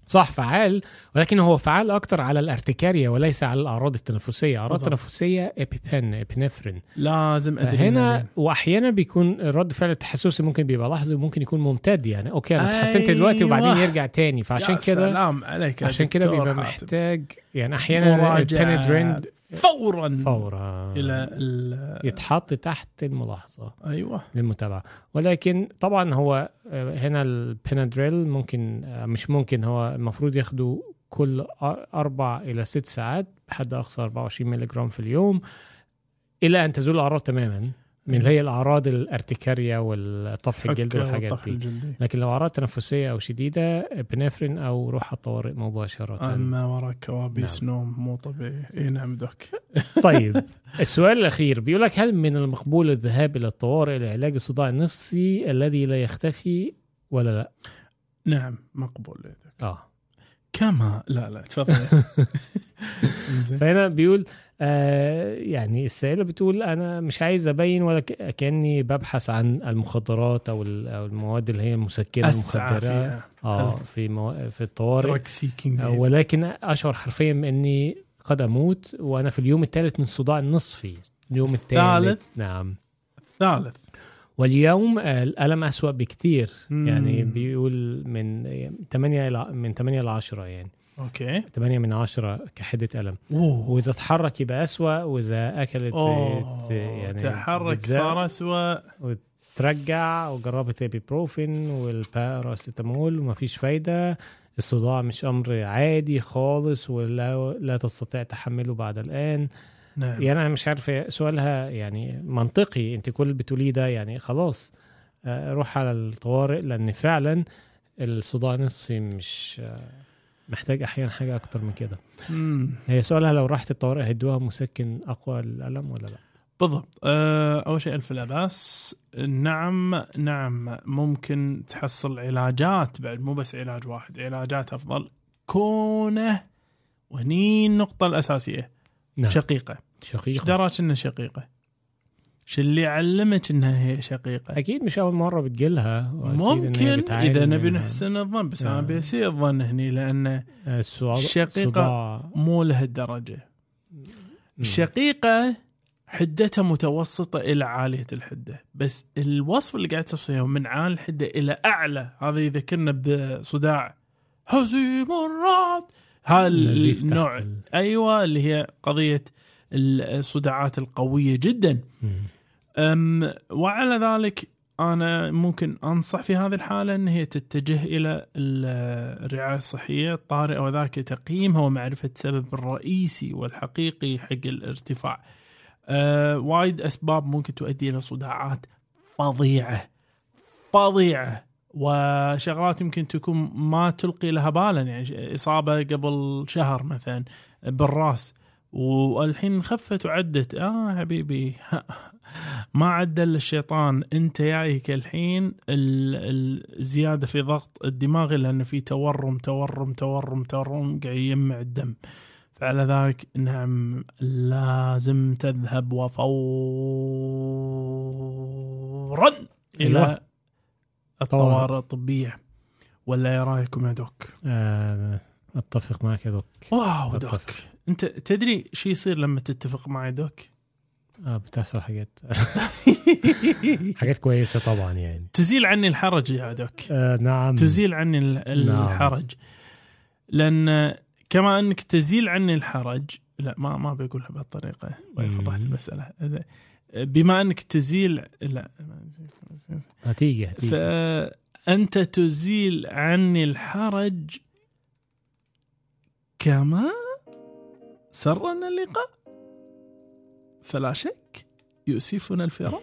صح فعال ولكن هو فعال أكتر على الارتكاريا وليس على الأعراض التنفسية. أعراض. تنفسيه EpiPen epinephrine. لازم ادرينالين وأحيانا بيكون رد فعل التحسسي ممكن بيبقى لحظي وممكن يكون ممتد يعني. okay أنا اتحسنت دلوقتي وبعدين أيوة. يرجع تاني. فعشان كده سلام عليك عشان كده بيبقى. محتاج يعني أحيانا فورا فورا. إلى ال- يتحط تحت الملاحظة. أيوه. للمتابعة. ولكن طبعا هو آه، هنا ال Benadryl ممكن آه، مش ممكن هو المفروض ياخده كل أربع إلى ست ساعات بحد أقصى 24 مللي جرام في اليوم إلى أن تزول الأعراض تماما. من اللي هي الأعراض الارتكاريا والطفح الجلدي والحاجات دي. الجلدي. لكن لو أعراض تنفسية أو شديدة epinephrine أو روح الطوارئ مباشرة. أما وراء كوابيس نوم مو طبيعي. إي نعم doc. طيب السؤال الأخير. بيقول لك هل من المقبول الذهاب إلى الطوارئ لعلاج الصداع النفسي الذي لا يختفي ولا لا؟ نعم مقبول. آه. كما؟ لا لا تفضل. فهنا بيقول آه يعني السائله بتقول أنا مش عايز أبين ولا كأني ببحث عن المخدرات أو ال- أو المواد اللي هي أسعى المخدرة. آه في مو... في الطوارئ. آه، ولكن أشعر حرفيا اني قد أموت وأنا في اليوم الثالث من الصداع النصفي. اليوم الثالث. الثالث؟ نعم. ثالث واليوم الألم أسوأ بكتير. مم. يعني بيقول من 8 إلى من 8 ل 10 يعني. okay. 8 من 10 كحدة ألم. أوه. وإذا اتحرك يبقى أسوأ وإذا أكلت بت- يعني تحرك صار اسوء وترجع وجربت ايبيبروفين والباراسيتامول ومفيش فايدة. الصداع مش أمر عادي خالص ولا لا تستطيع تحمله بعد الآن. نعم. يعني أنا مش عارف سؤالها يعني منطقي. أنت كل اللي بتقوليه ده يعني خلاص آه، روح على الطوارئ لأن فعلا الصداع النصفي مش آه، محتاج أحيانا حاجة أكتر من كده. مم. هي سؤالها لو راحت الطوارئ هيدوها مسكن أقوى للالم ولا لأ؟ بالضبط. أه، أول شيء ألف لا باس نعم نعم. ممكن تحصل علاجات بعد مو بس علاج واحد علاجات أفضل. كونه وهني النقطة الأساسية. نعم شقيقة إيش شقيقه دراك إنها شقيقة؟ شو اللي علمك إنها هي شقيقة؟ أكيد مش أول مرة هي ممكن إذا نبي. نحسن الظن بس أنا آه. بيسيء الظن هني لأن صداع- مو لهالدرجة مم. الشقيقة حدتها متوسطة إلى عالية الحدة بس الوصف اللي قاعد توصيه من عالي الحدة إلى أعلى هذا يذكرنا بصداع هزيم الرعد هذا النوع ال- أيوة اللي هي قضية الصداعات القوية جدا. أم وعلى ذلك أنا ممكن أنصح في هذه الحالة أن هي تتجه إلى ال- الرعاية الصحية الطارئة وذاك تقييمها ومعرفة السبب الرئيسي والحقيقي حق الارتفاع. أه وايد أسباب ممكن تؤدي إلى صداعات فظيعة فظيعة. وشغلات يمكن تكون ما تلقي لها بالا يعني إصابة قبل شهر مثلا بالرأس. والحين خفت وعدت. آه حبيبي. ما عدل الشيطان. أنت جايك الحين ال- الزياده في ضغط الدماغ لأن في تورم تورم تورم تورم قاعد يجمع الدم. فعلى ذلك نعم لازم تذهب وفورا إلى أيوة. الطوارئ الطبية ولا إيه رأيكم يا دوك؟ آه أتفق معك يا دوك واو أتفق. دوك أنت تدري شو يصير لما تتفق معي دوك؟ آه بتحصل حاجات حاجات كويسة طبعا يعني تزيل عني الحرج يا دوك آه نعم تزيل عني نعم. الحرج لأن كما أنك تزيل عني الحرج لا ما ما بقولها بهالطريقة. فضحت المسألة. بما أنك تزيل لا هتيجي هتيجي. فأنت تزيل عني الحرج كما سرنا اللقاء. فلا شك يؤسفنا الفراق.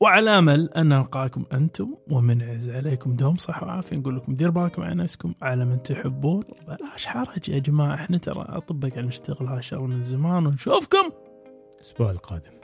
وعلى أمل أن نلقاكم أنتم ومنعز عليكم دوم صحة وعافية. نقول لكم دير بالكم على نفسكم على من تحبون. بلاش حرج يا جماعة. إحنا ترى أطباء قاعد نشتغل هالشغل من زمان ونشوفكم. الأسبوع القادم.